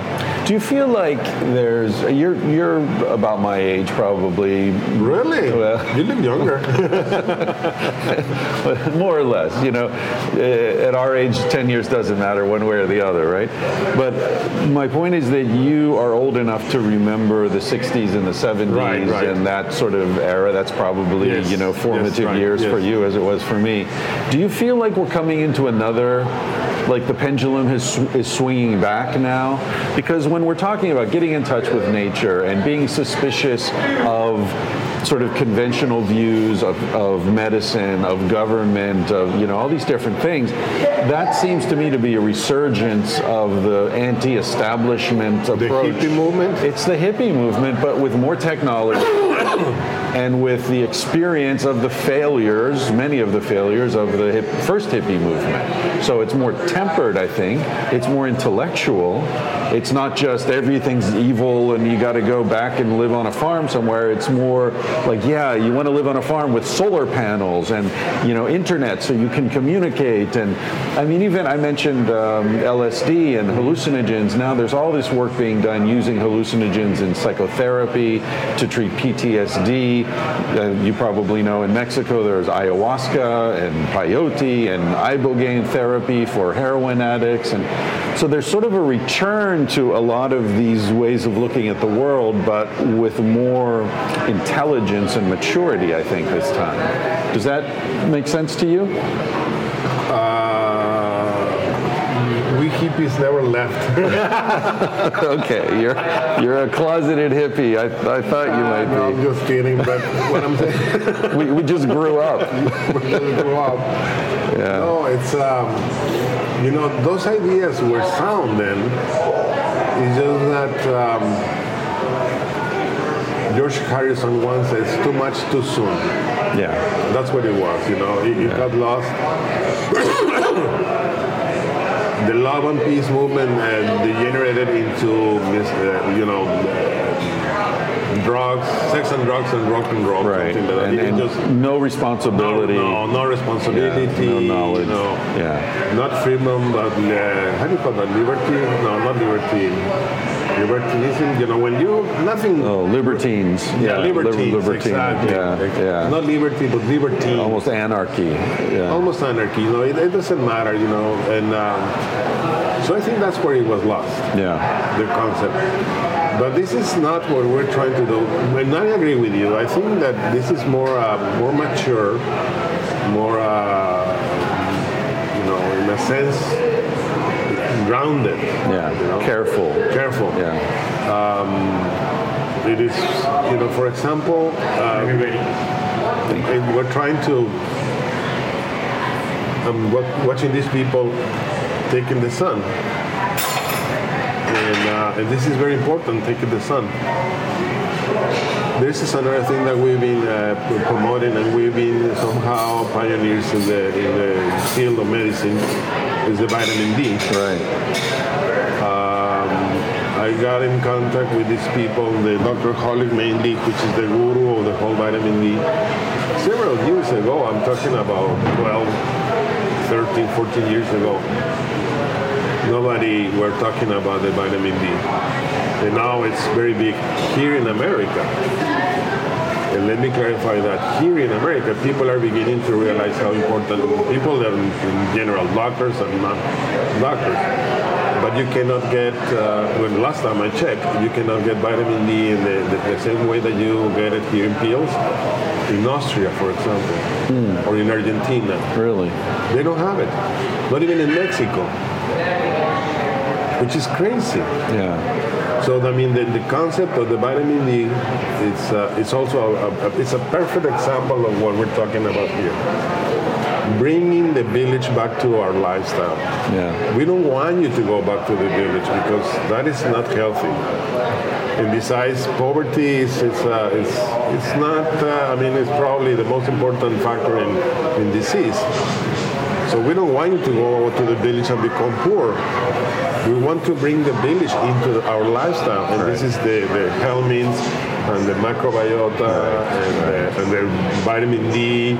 Do you feel like there's you're you're about my age probably, Really? Well- you look younger. more or less. You know, Uh, at our age, ten years doesn't matter one way or the other, right? But my point is that you are old enough to remember the '60s and the '70s Right, right. and that sort of era. That's probably Yes, you know yes, formative right, years for you as it was for me. Do you feel like we're coming into another? Like the pendulum is, is swinging back now? Because when we're talking about getting in touch with nature and being suspicious of sort of conventional views of, of medicine, of government, of you know all these different things, that seems to me to be a resurgence of the anti-establishment approach. the hippie movement. It's the hippie movement, but with more technology and with the experience of the failures, many of the failures of the hip, first hippie movement. So it's more tempered, I think. It's more intellectual. It's not just everything's evil and you got to go back and live on a farm somewhere. It's more like, yeah, you want to live on a farm with solar panels and you know internet so you can communicate. And I mean, even I mentioned um, LSD and hallucinogens. Now there's all this work being done using hallucinogens in psychotherapy to treat PTSD. Uh, you probably know in Mexico there's ayahuasca and peyote and ibogaine therapy for heroin addicts. And so there's sort of a return to a lot of these ways of looking at the world, but with more intelligence and maturity, I think, this time. Does that make sense to you? Uh, we hippies never left. okay, you're you're a closeted hippie. I, I thought you might no, be. I'm just kidding. But what I'm saying. We, we just grew up. we just grew up. Yeah. No, it's um, you know those ideas were sound then. It's just that um, George Harrison once said, "It's too much too soon." Yeah. That's what it was, you know. It, it got lost. The love and peace movement uh, degenerated into, this, uh, you know, drugs, sex and drugs and rock and roll. Right. like. And, and just no no, responsibility. no, no responsibility, Yeah, no knowledge. no, Yeah. not freedom, but uh, how do you call that? Liberty? No, not liberty. Libertinism, you know, when you nothing. Oh, libertines. yeah, liber- libertines, libertine. exactly. Yeah. Yeah. Not liberty, but libertine. Almost anarchy. Yeah. almost anarchy. You know, it, it doesn't matter. You know, and um, so I think that's where it was lost. Yeah. The concept. But this is not what we're trying to do. And I agree with you. I think that this is more uh, more mature, more uh, you know, in a sense, grounded. Yeah. You know? Careful. Careful. Yeah. It is, you know, for example, uh, and we're trying to. I'm watching these people taking the sun, and, uh, and this is very important. Taking the sun. This is another thing that we've been uh, promoting, and we've been somehow pioneers in the in the field of medicine. Is the vitamin D. Right. Um, I got in contact with these people, the Dr. Holick mainly, which is the guru of the whole vitamin D. Several years ago, I'm talking about 12, 13, 14 years ago, nobody were talking about the vitamin D. And now it's very big here in America. And let me clarify that here in America, people are beginning to realize how important people are in general, doctors and not doctors. But you cannot get, uh, when last time I checked, you cannot get vitamin D in the, the, the same way that you get it here in pills. In Austria, for example, or in Argentina, Really. they don't have it. Not even in Mexico, which is crazy. Yeah. So I mean, the, the concept of the vitamin D, it's uh, it's also a, a, it's a perfect example of what we're talking about here. Bringing the village back to our lifestyle. Yeah. We don't want you to go back to the village because that is not healthy. And besides, poverty is it's uh, it's, it's not. Uh, I mean, it's probably the most important factor in, in disease. So we don't want you to go to the village and become poor. We want to bring the village into our lifestyle, and this is the the helminths and the macrobiota and, the, and the vitamin D.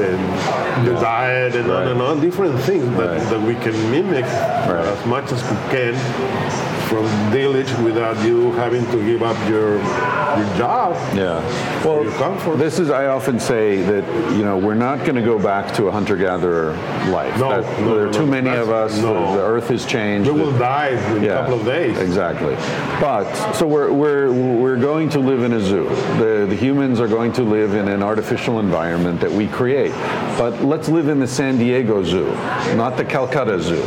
and the diet and on and on, different things that, Right. that we can mimic as much as we can from village without you having to give up your your job. Yeah. for your comfort. This is, I often say that, you know, we're not going to go back to a hunter gatherer life. No, That- no, there are no, too no. many of us. no. The, the earth has changed. we will die in Yeah, a couple of days. Exactly. But so we're, we're, we're going to live in a zoo. The, the humans are going to live in an artificial environment that we create. But let's live in the San Diego Zoo, not the Calcutta Zoo.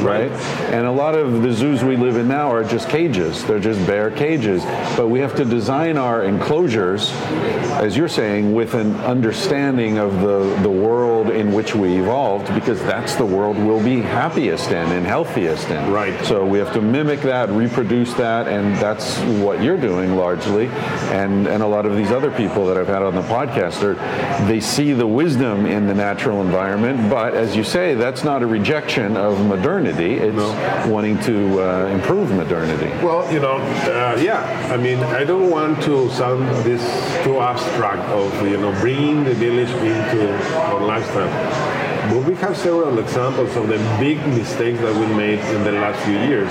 Right? And a lot of the zoos we live in now are just cages. They're just bare cages. But we have to design our enclosures, as you're saying, with an understanding of the, the world in which we evolved, because that's the world we'll be happiest in and healthiest in. Right. So we have to mimic that, reproduce that, and that's what you're doing largely. And and a lot of these other people that I've had on the podcast are they see the wisdom in the natural environment, but as you say, that's not a rejection of modernity. It's wanting to uh, improve modernity. Well, you know, uh, yeah. I mean, I don't want to sound this too abstract of you know bringing the village into our lifestyle. But we have several examples of the big mistakes that we made in the last few years.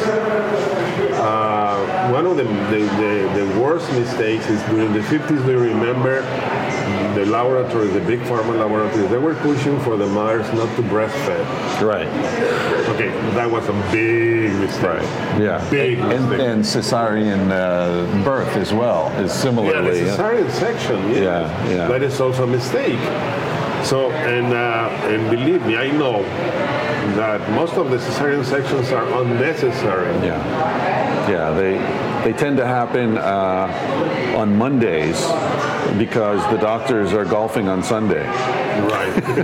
Uh, one of the, the, the, the worst mistakes is during the 50s, we remember the laboratories, the big pharma laboratories, they were pushing for the mothers not to breastfeed. Right. Okay, that was a big mistake. Right. Yeah. Big And, mistake. and cesarean uh, birth as well is Yeah, similarly. the cesarean section. Yeah. Yeah, yeah. That is also a mistake. So, and uh, and believe me, I know that most of the cesarean sections are unnecessary. Yeah, yeah. They they tend to happen uh, on Mondays because the doctors are golfing on Sunday. Right.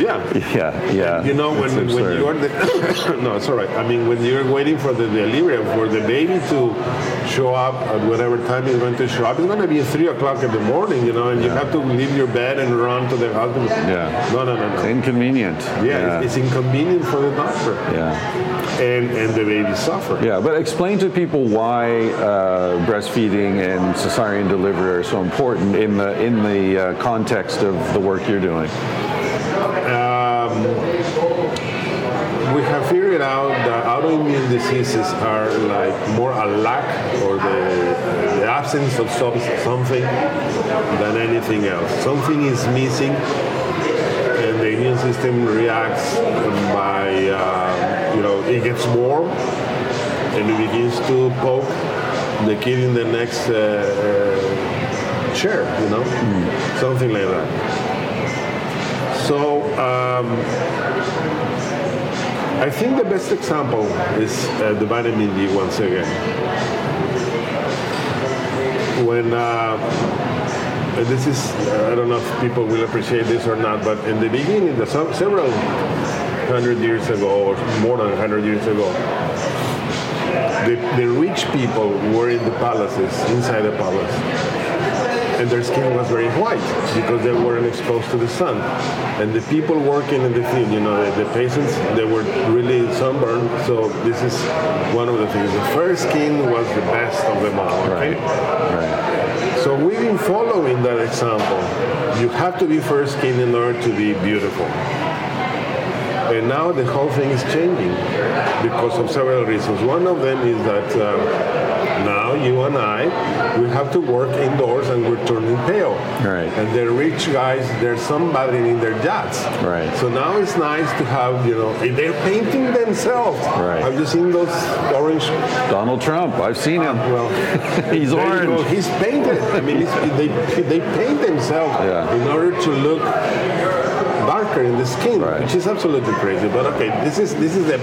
yeah. Yeah, yeah. You know, when, when you're the, no, it's all right. I mean, when you're waiting for the delivery for the baby to show up at whatever time he's going to show up, it's going to be three o'clock in the morning, you know, and you have to leave your bed and run to the hospital. Yeah. No, no, no, It's no. inconvenient. Yeah, yeah. It's, it's inconvenient for the doctor, yeah. and and the baby suffers. Yeah, but explain to people why uh, breastfeeding and cesarean delivery are so important in the in the uh, context of the work you're doing. Um, we have figured out that autoimmune diseases are like more a lack or the, the absence of some- something than anything else. Something is missing, and the immune system reacts by, uh, you know, it gets warm and it begins to poke the kid in the next uh, chair, you know, something like that. So um, I think the best example is uh, the vitamin D once again. When uh, this is, I don't know if people will appreciate this or not, but in the beginning, the, several hundred years ago, or more than hundred years ago, the, the rich people were in the palaces, inside the palace and their skin was very white because they weren't exposed to the sun. And the people working in the field, you know, the, the patients, they were really sunburned. So this is one of the things. The fair skin was the best of them all. Okay? Right. So we've been following that example. You have to be fair skinned in order to be beautiful. And now the whole thing is changing because of several reasons. One of them is that uh, now you and I, we have to work indoors and we're turning pale. Right. And the rich guys, they're sunbathing in their yachts. Right. So now it's nice to have, you know, they're painting themselves. Right. Have you seen those orange? Donald Trump, I've seen him. Well, He's orange. He's painted. I mean, they, they paint themselves Yeah. in order to look darker in the skin, Right. which is absolutely crazy. But okay, this is this is the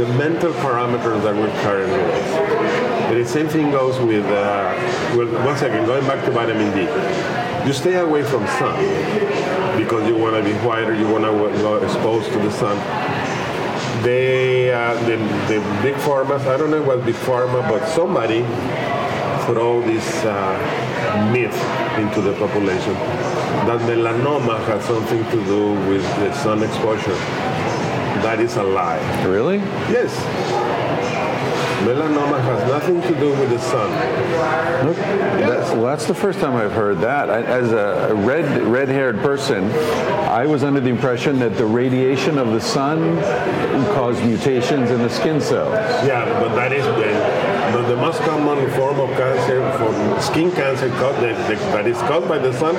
the mental parameters that we're carrying with us. The same thing goes with. Uh, well, once again, going back to vitamin D, you stay away from sun because you want to be whiter, you want to go exposed to the sun. They, uh, the, the big pharma, I don't know what big pharma, but somebody throw this uh, myth into the population that melanoma has something to do with the sun exposure. That is a lie. Really? Yes. Melanoma has nothing to do with the sun. Look, that's, well, that's the first time I've heard that. I, as a red red-haired person, I was under the impression that the radiation of the sun caused mutations in the skin cells. Yeah, but that is the, but the most common form of cancer, for skin cancer that, that is caused by the sun,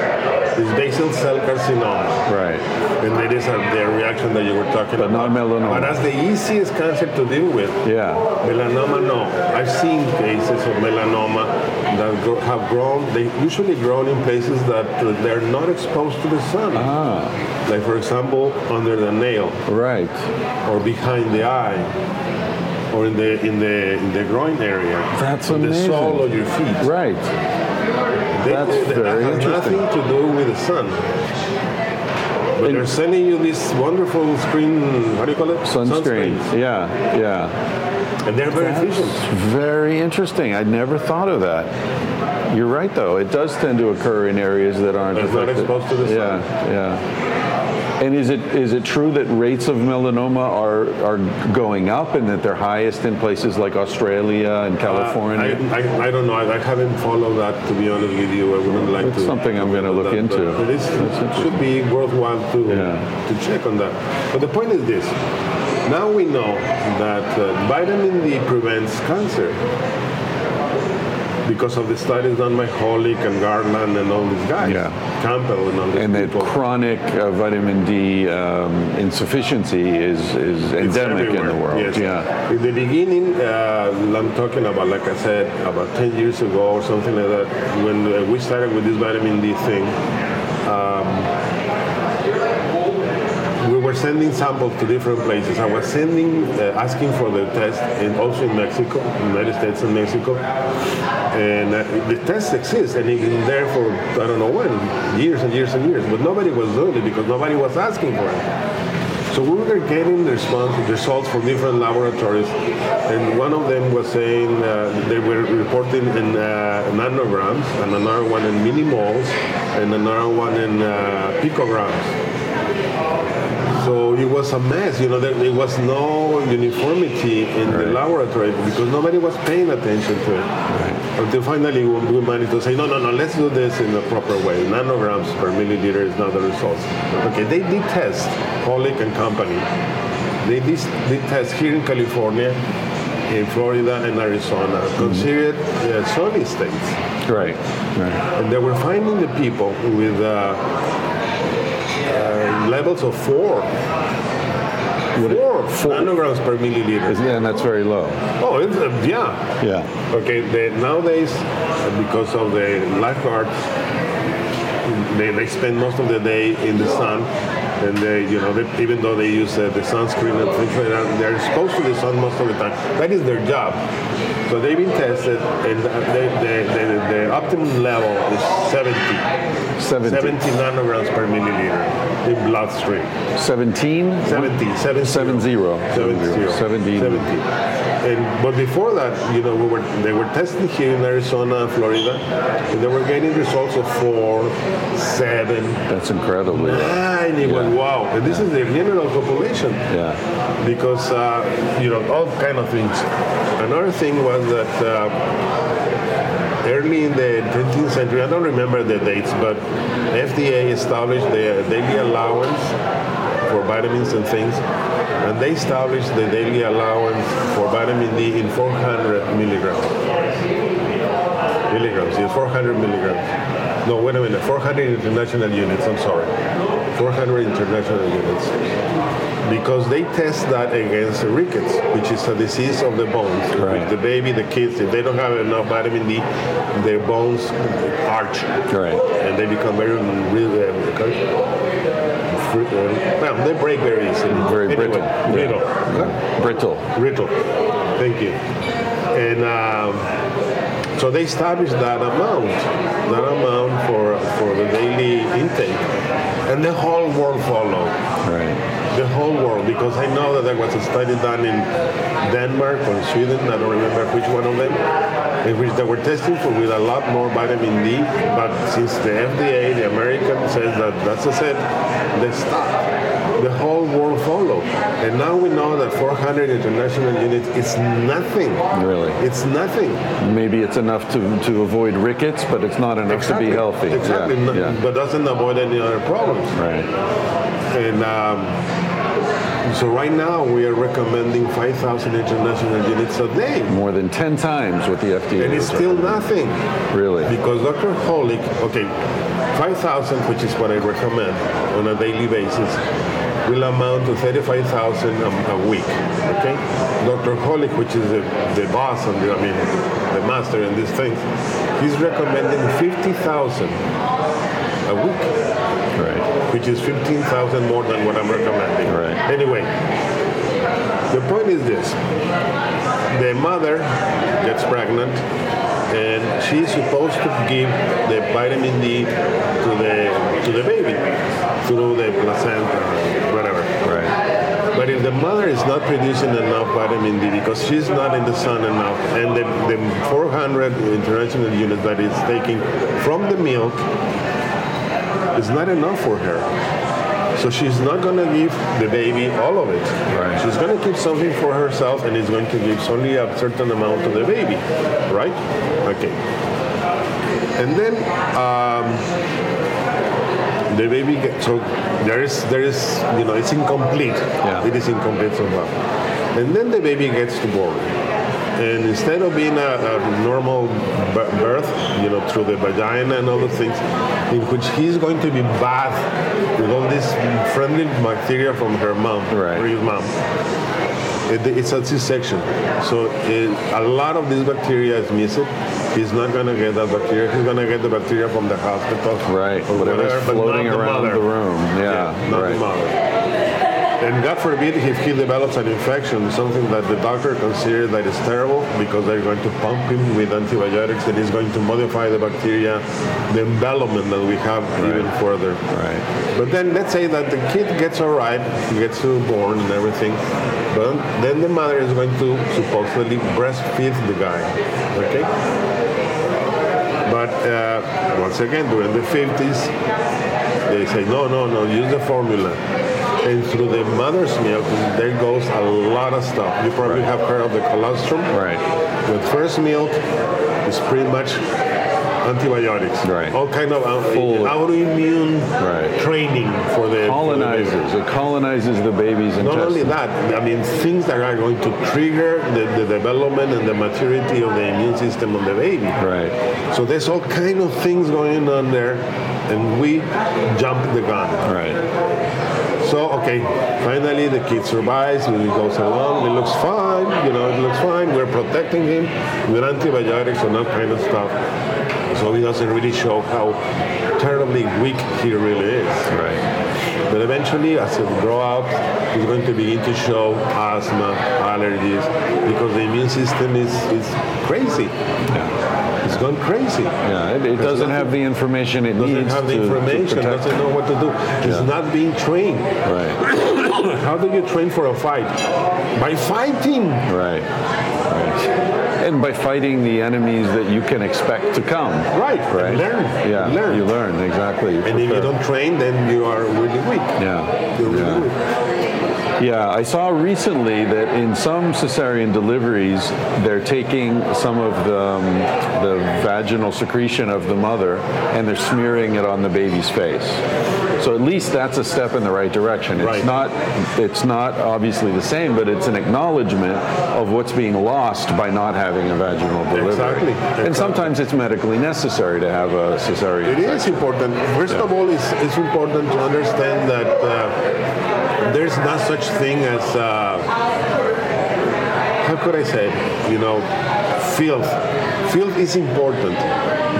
is basal cell carcinoma. Right. And that is a, the reaction that you were talking But about. not melanoma. But that's the easiest cancer to deal with. Yeah. Melanoma, no. I've seen cases of melanoma that have grown. They usually grown in places that they're not exposed to the sun. Ah. Like for example, under the nail Right. or behind the eye, or in the in the in the groin area. That's on the sole of your feet. Right. They- That's they- very that has interesting. nothing to do with the sun. But And- they're sending you this wonderful screen. How do you call it? Sunscreen. Sunscreens. Yeah. Yeah. and they're very efficient. Very interesting. I'd never thought of that. You're right, though. It does tend to occur in areas that aren't That's not exposed to the sun. Yeah, yeah. And is it is it true that rates of melanoma are are going up, and that they're highest in places like Australia and California? Uh, I, I, I don't know. I, I haven't followed that to be honest with you. I wouldn't like It's to. something I'm gonna look that, into. It, is, it should be worthwhile to Yeah. to check on that. But the point is this: now we know that uh, vitamin D prevents cancer because of the studies done by Holick and Garland and all these guys, Yeah. Campbell and all these and that chronic uh, vitamin D um, insufficiency is is endemic in the world. yes. Yeah. In the beginning, uh, I'm talking about, like I said, about 10 years ago or something like that, when uh, we started with this vitamin D thing, um, were sending samples to different places. I was sending, uh, asking for the test, and also in Mexico, United States and Mexico. And uh, the test exists, and it's there for I don't know when, years and years and years. But nobody was doing it because nobody was asking for it. So we were getting the response, results from different laboratories, and one of them was saying uh, they were reporting in uh, nanograms, and another one in millimoles, and another one in uh, picograms. So it was a mess, you know, there, there was no uniformity in the laboratory because nobody was paying attention to it. Until finally we managed to say, no, no, no, let's do this in a proper way. Nanograms per milliliter is not the results. Okay, they did test, Holick and company. They did, did test here in California, in Florida and Arizona, considered uh, sunny states. Right. Right. And they were finding the people with uh, uh, levels of four. Four, Four. nanograms per milliliter. Yeah, and that's very low. Oh, it's, uh, yeah. Yeah. Okay, the, nowadays, uh, because of the lifeguards, they, they spend most of the day in the sun, and they, you know, they, even though they use uh, the sunscreen and things like that, they're exposed to the sun most of the time. That is their job. So they've been tested, and the, the, the, the optimum level is 70. 70. 70 nanograms per milliliter in bloodstream. 17? 70, 70. Seven zero. 70. 70. 70. And, but before that, you know, we were, they were testing here in Arizona and Florida, and they were getting results of four, seven, That's incredible. Yeah. nine. It was wow. And this is the general population. Yeah. Because, uh, you know, all kind of things. Another thing was that uh, early in the 20th century, I don't remember the dates, but FDA established the daily allowance for vitamins and things, and they established the daily allowance for vitamin D in 400 milligrams. Milligrams, yes, 400 milligrams. No, wait a minute, 400 international units, I'm sorry. 400 international units. Because they test that against rickets, which is a disease of the bones. Right. The baby, the kids, if they don't have enough vitamin D, their bones arch Right. and they become very really uh, well, they break very easily. Very Anyway, brittle. Brittle. Huh? Brittle. Brittle. Thank you. And um, so they established that amount, that amount for for the daily intake, and the whole world followed. Right. The whole world, because I know that there was a study done in Denmark or Sweden, I don't remember which one of them, in which they were testing for with a lot more vitamin D, but since the FDA, the American says that that's a set, they stopped. Whole world followed. And now we know that 400 international units is nothing. Really? It's nothing. Maybe it's enough to, to avoid rickets, but it's not enough to be healthy. Exactly. Yeah, No- yeah. But doesn't avoid any other problems. Right. And um, so right now we are recommending 5,000 international units a day. More than 10 times what the FDA And it's still nothing. Really? Because Dr. Holick, okay, 5,000, which is what I recommend on a daily basis, will amount to 35,000 a, a week, okay? Dr. Holick, which is the, the boss, and the, I mean, the master in these things, he's recommending 50,000 a week Right. which is 15,000 more than what I'm recommending. Right. Anyway, the point is this. The mother gets pregnant and she's supposed to give the vitamin D to the to the baby through the placenta whatever. Right. But if the mother is not producing enough vitamin D because she's not in the sun enough, and the, the 400 international units that is taking from the milk is not enough for her. So she's not going to give the baby all of it. Right. She's going to keep something for herself and is going to give only a certain amount to the baby. Right? Okay. And then um, the baby gets, so there is, there is, you know, it's incomplete. Yeah. It is incomplete somehow. And then the baby gets to born. And instead of being a, a normal b- birth, you know, through the vagina and all the things, in which he's going to be bathed with all this friendly bacteria from her mom, Right. or his mom. It, it's a C-section, so it, a lot of this bacteria is missing. He's not going to get that bacteria. He's going to get the bacteria from the hospital, Right. or Whatever's whatever, but floating the around mother. the room. Yeah. not right. the mother. And God forbid if he develops an infection, something that the doctor considers that is terrible because they're going to pump him with antibiotics and is going to modify the bacteria, the envelopment that we have even further. Right. But then let's say that the kid gets all right, he gets born and everything, but then the mother is going to supposedly breastfeed the guy, okay? But uh, once again, during the 50s, they say, no, no, no, use the formula. And through the mother's milk, there goes a lot of stuff. You probably have heard of the colostrum. Right. With first milk, it's pretty much antibiotics. Right. All kind of uh, Full- autoimmune Right. training for the for the. Colonizes. It colonizes the baby's intestines. Not only that, I mean things that are going to trigger the, the development and the maturity of the immune system of the baby. Right. So there's all kind of things going on there, and we jump the gun. Right. So okay, finally the kid survives. He goes along. It looks fine. You know, it looks fine. We're protecting him with antibiotics and that kind of stuff. So he doesn't really show how terribly weak he really is. Right. But eventually, as he grow up, he's going to begin to show asthma, allergies, because the immune system is, is crazy. Yeah. It's gone crazy. Yeah. It, it doesn't have the information it doesn't needs have the to, to information, protect. doesn't know what to do. It's Yeah. not being trained. Right. How do you train for a fight? By fighting. Right. Right. And by fighting the enemies that you can expect to come. Right. Right. Learn. Yeah. Learn. You learn exactly. You And if you don't train, then you are really weak. Yeah. You're really yeah. weak. Yeah, I saw recently that in some cesarean deliveries, they're taking some of the, um, the vaginal secretion of the mother and they're smearing it on the baby's face. So at least that's a step in the right direction. It's Right. not it's not obviously the same, but it's an acknowledgement of what's being lost by not having a vaginal delivery. Exactly, And sometimes it's medically necessary to have a cesarean. It is important. First of all, it's, it's important to understand that uh, there's not such thing as, uh, how could I say, you know, filth. Filth is important.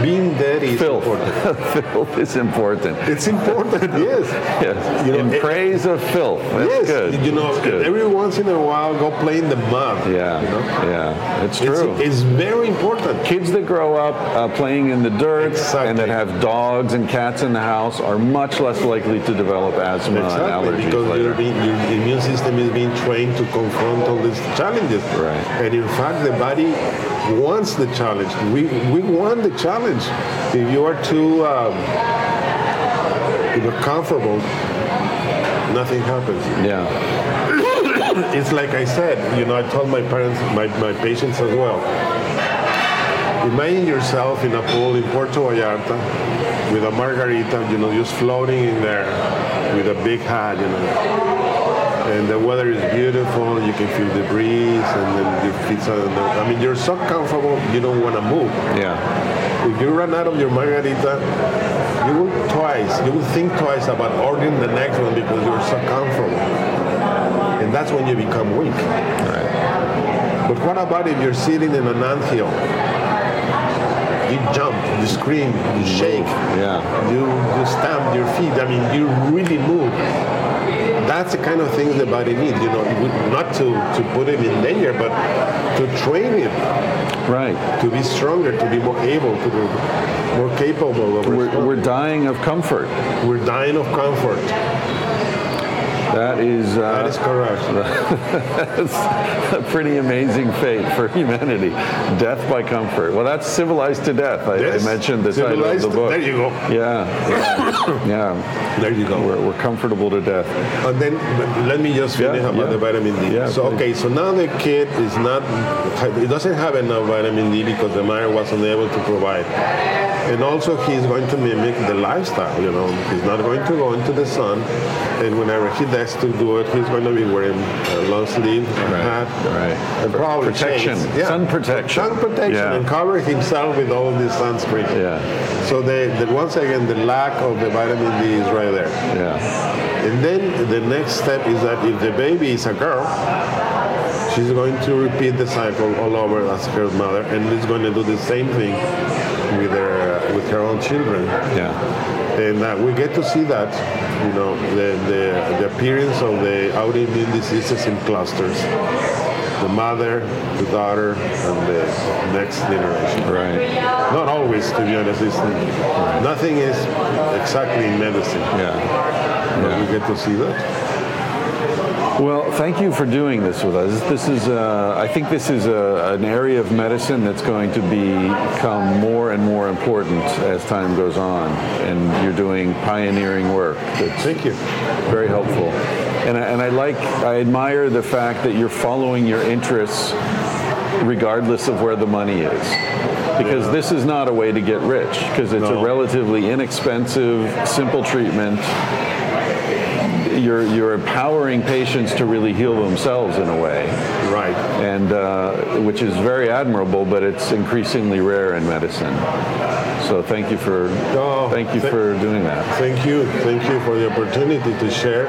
Being dirty is Filth. important. filth is important. It's important, yes. Yes. You know, in it- praise of filth. That's yes, good. you know, every once in a while, go play in the mud. Yeah, you know? yeah, it's It's, true. it's very important. Kids that grow up uh, playing in the dirt Exactly. and that have dogs and cats in the house are much less likely to develop asthma and Exactly, allergies because later. you're being, your immune system is being trained to confront all these challenges. Right. And in fact, the body wants the challenge. We, we want the challenge. If you are too um, you know, comfortable nothing happens. Yeah. It's like I said, you know, I told my parents, my, my patients as well. Imagine yourself in a pool in Puerto Vallarta with a margarita, you know, just floating in there with a big hat, you know. And the weather is beautiful, you can feel the breeze, and then your feet are, I mean, you're so comfortable, you don't want to move. Yeah. If you run out of your margarita, you will twice, you will think twice about ordering the next one because you're so comfortable. And that's when you become weak. Right. But what about if you're sitting in an anthill? You jump, you scream, you shake, Yeah. you, you stamp your feet. I mean, you really move. That's the kind of things the body needs, you know, not to, to put him in danger, but to train him Right. to be stronger, to be more able, to be more capable of We're, we're dying of comfort. We're dying of comfort. That is, That uh, is correct. That's a pretty amazing fate for humanity. Death by comfort. Well, that's civilized to death. I, I mentioned the title of the book. There you go. Yeah, yeah, yeah. There you go. We're, we're comfortable to death. And then let me just finish Yeah, about yeah. the vitamin D. Yeah, so please. okay, so now the kid is not, it doesn't have enough vitamin D because the mother wasn't able to provide. And also he's going to mimic the lifestyle, you know. He's not going to go into the sun. And whenever he does to do it, he's going to be wearing a long sleeve, a hat, right. and probably Protection. shades. Sun protection. Sun protection, Yeah. and cover himself with all this sunscreen. Yeah. So the, the, once again, the lack of the vitamin D is right there. Yeah, And then the next step is that if the baby is a girl, she's going to repeat the cycle all over as her mother, and is going to do the same thing with her own children. yeah, And uh, we get to see that, you know, the, the, the appearance of the autoimmune diseases in clusters. The mother, the daughter, and the next generation. right. Not always, to be honest. It's, nothing is exactly in medicine. Yeah. But Yeah. we get to see that. Well, thank you for doing this with us. This is, uh, I think, this is a, an area of medicine that's going to become more and more important as time goes on, and you're doing pioneering work. That's Thank you. very helpful. And I, and I like, I admire the fact that you're following your interests regardless of where the money is. Because this is not a way to get rich, because it's No. a relatively inexpensive, simple treatment. You're, you're empowering patients to really heal themselves in a way, Right. and uh, which is very admirable, but it's increasingly rare in medicine. So thank you for Oh, thank you th- for doing that. Thank you. Thank you for the opportunity to share.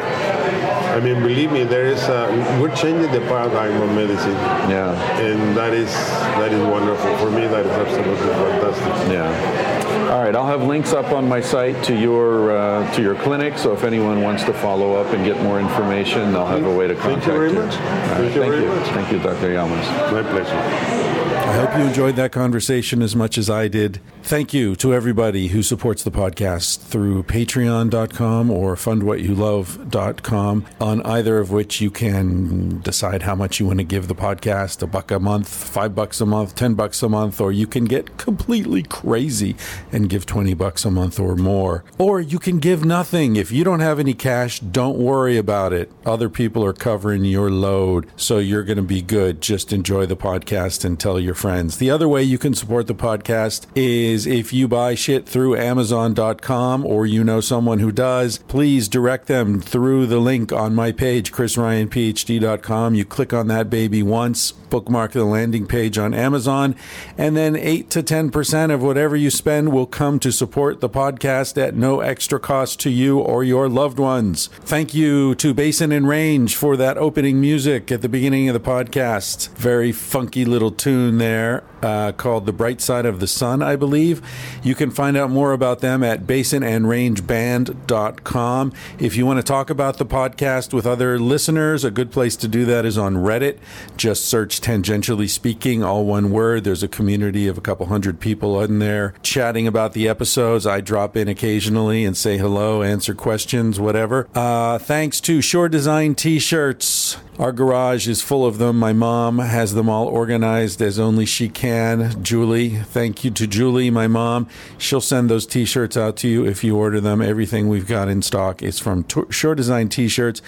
I mean, believe me, there is a, we're changing the paradigm of medicine, Yeah. and that is that is wonderful. For me, that is absolutely fantastic. Yeah. All right, I'll have links up on my site to your uh, to your clinic. So if anyone wants to follow up and get more information, they'll have a way to contact you very you. much. Right, Thank you thank very you. much. Thank you, Dr. Llamas. My pleasure. I hope you enjoyed that conversation as much as I did. Thank you to everybody who supports the podcast through patreon.com or fundwhatyoulove.com, on either of which you can decide how much you want to give the podcast a buck a month, five bucks a month, ten bucks a month, or you can get completely crazy and give 20 bucks a month or more. Or you can give nothing. If you don't have any cash, don't worry about it. Other people are covering your load, so you're going to be good. Just enjoy the podcast and tell your friends. The other way you can support the podcast is if you buy shit through Amazon.com or you know someone who does, please direct them through the link on my page, chrisryanphd.com. You click on that baby once, bookmark the landing page on Amazon, and then 8 to 10% of whatever you spend will come to support the podcast at no extra cost to you or your loved ones. Thank you to Basin and Range for that opening music at the beginning of the podcast. Very funky little tune there there uh, called The Bright Side of the Sun, I believe. You can find out more about them at basinandrangeband.com. If you want to talk about the podcast with other listeners, a good place to do that is on Reddit. Just search Tangentially Speaking, all one word. There's a community of a couple hundred people in there chatting about the episodes. I drop in occasionally and say hello, answer questions, whatever. Uh, thanks to Shore Design T shirts Our garage is full of them. My mom has them all organized as only she can. Julie, thank you to Julie, my mom. She'll send those t shirts out to you if you order them. Everything we've got in stock is from Shore Design t shirts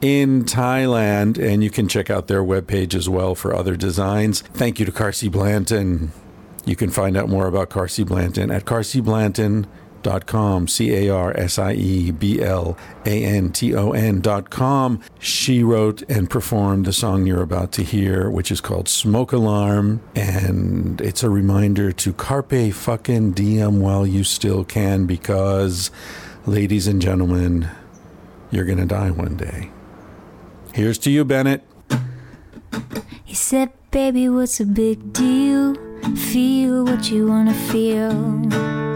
in Thailand, and you can check out their webpage as well for other designs. Thank you to Carsie Blanton. You can find out more about Carsie Blanton at carsie.blanton.com dot com C A R S I E B L A N T O N dot com. She wrote and performed the song you're about to hear, which is called Smoke Alarm. And it's a reminder to carpe fucking diem while you still can, because, ladies and gentlemen, you're going to die one day. Here's to you, Bennett. He said, Baby, what's a big deal? Feel what you wanna feel.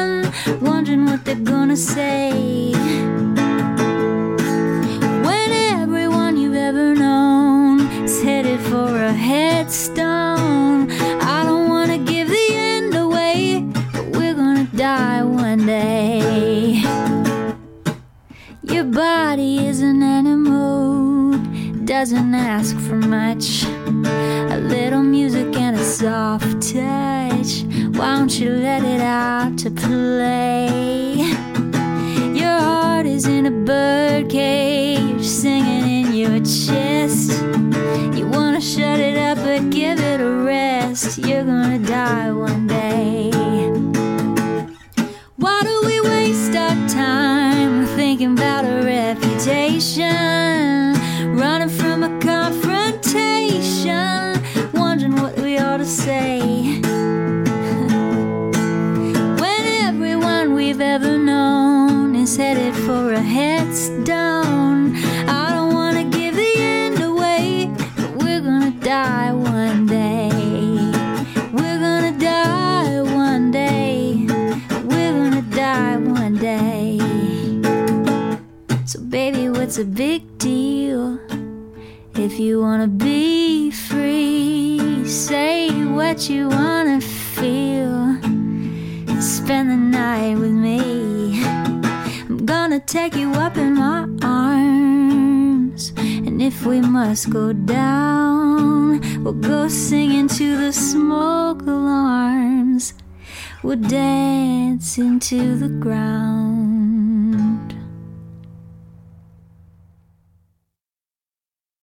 wondering what they're gonna say. When everyone you've ever known is headed for a headstone, I don't wanna give the end away, but we're gonna die one day. Your body is an animal, doesn't ask for much. A little music and a soft touch. Why don't you let it out to play? Your heart is in a bird cage, singing in your chest. You wanna shut it up, but give it a rest. You're gonna die one day. Why do we waste our time thinking about a reputation? Running is headed for a headstone. I don't wanna give the end away, but we're gonna die one day. We're gonna die one day. We're gonna die one day. So, baby, what's a big deal? If you wanna be free, say what you wanna feel spend the night with me. Gonna take you up in my arms. And if we must go down, we'll go singing to the smoke alarms. We'll dance into the ground.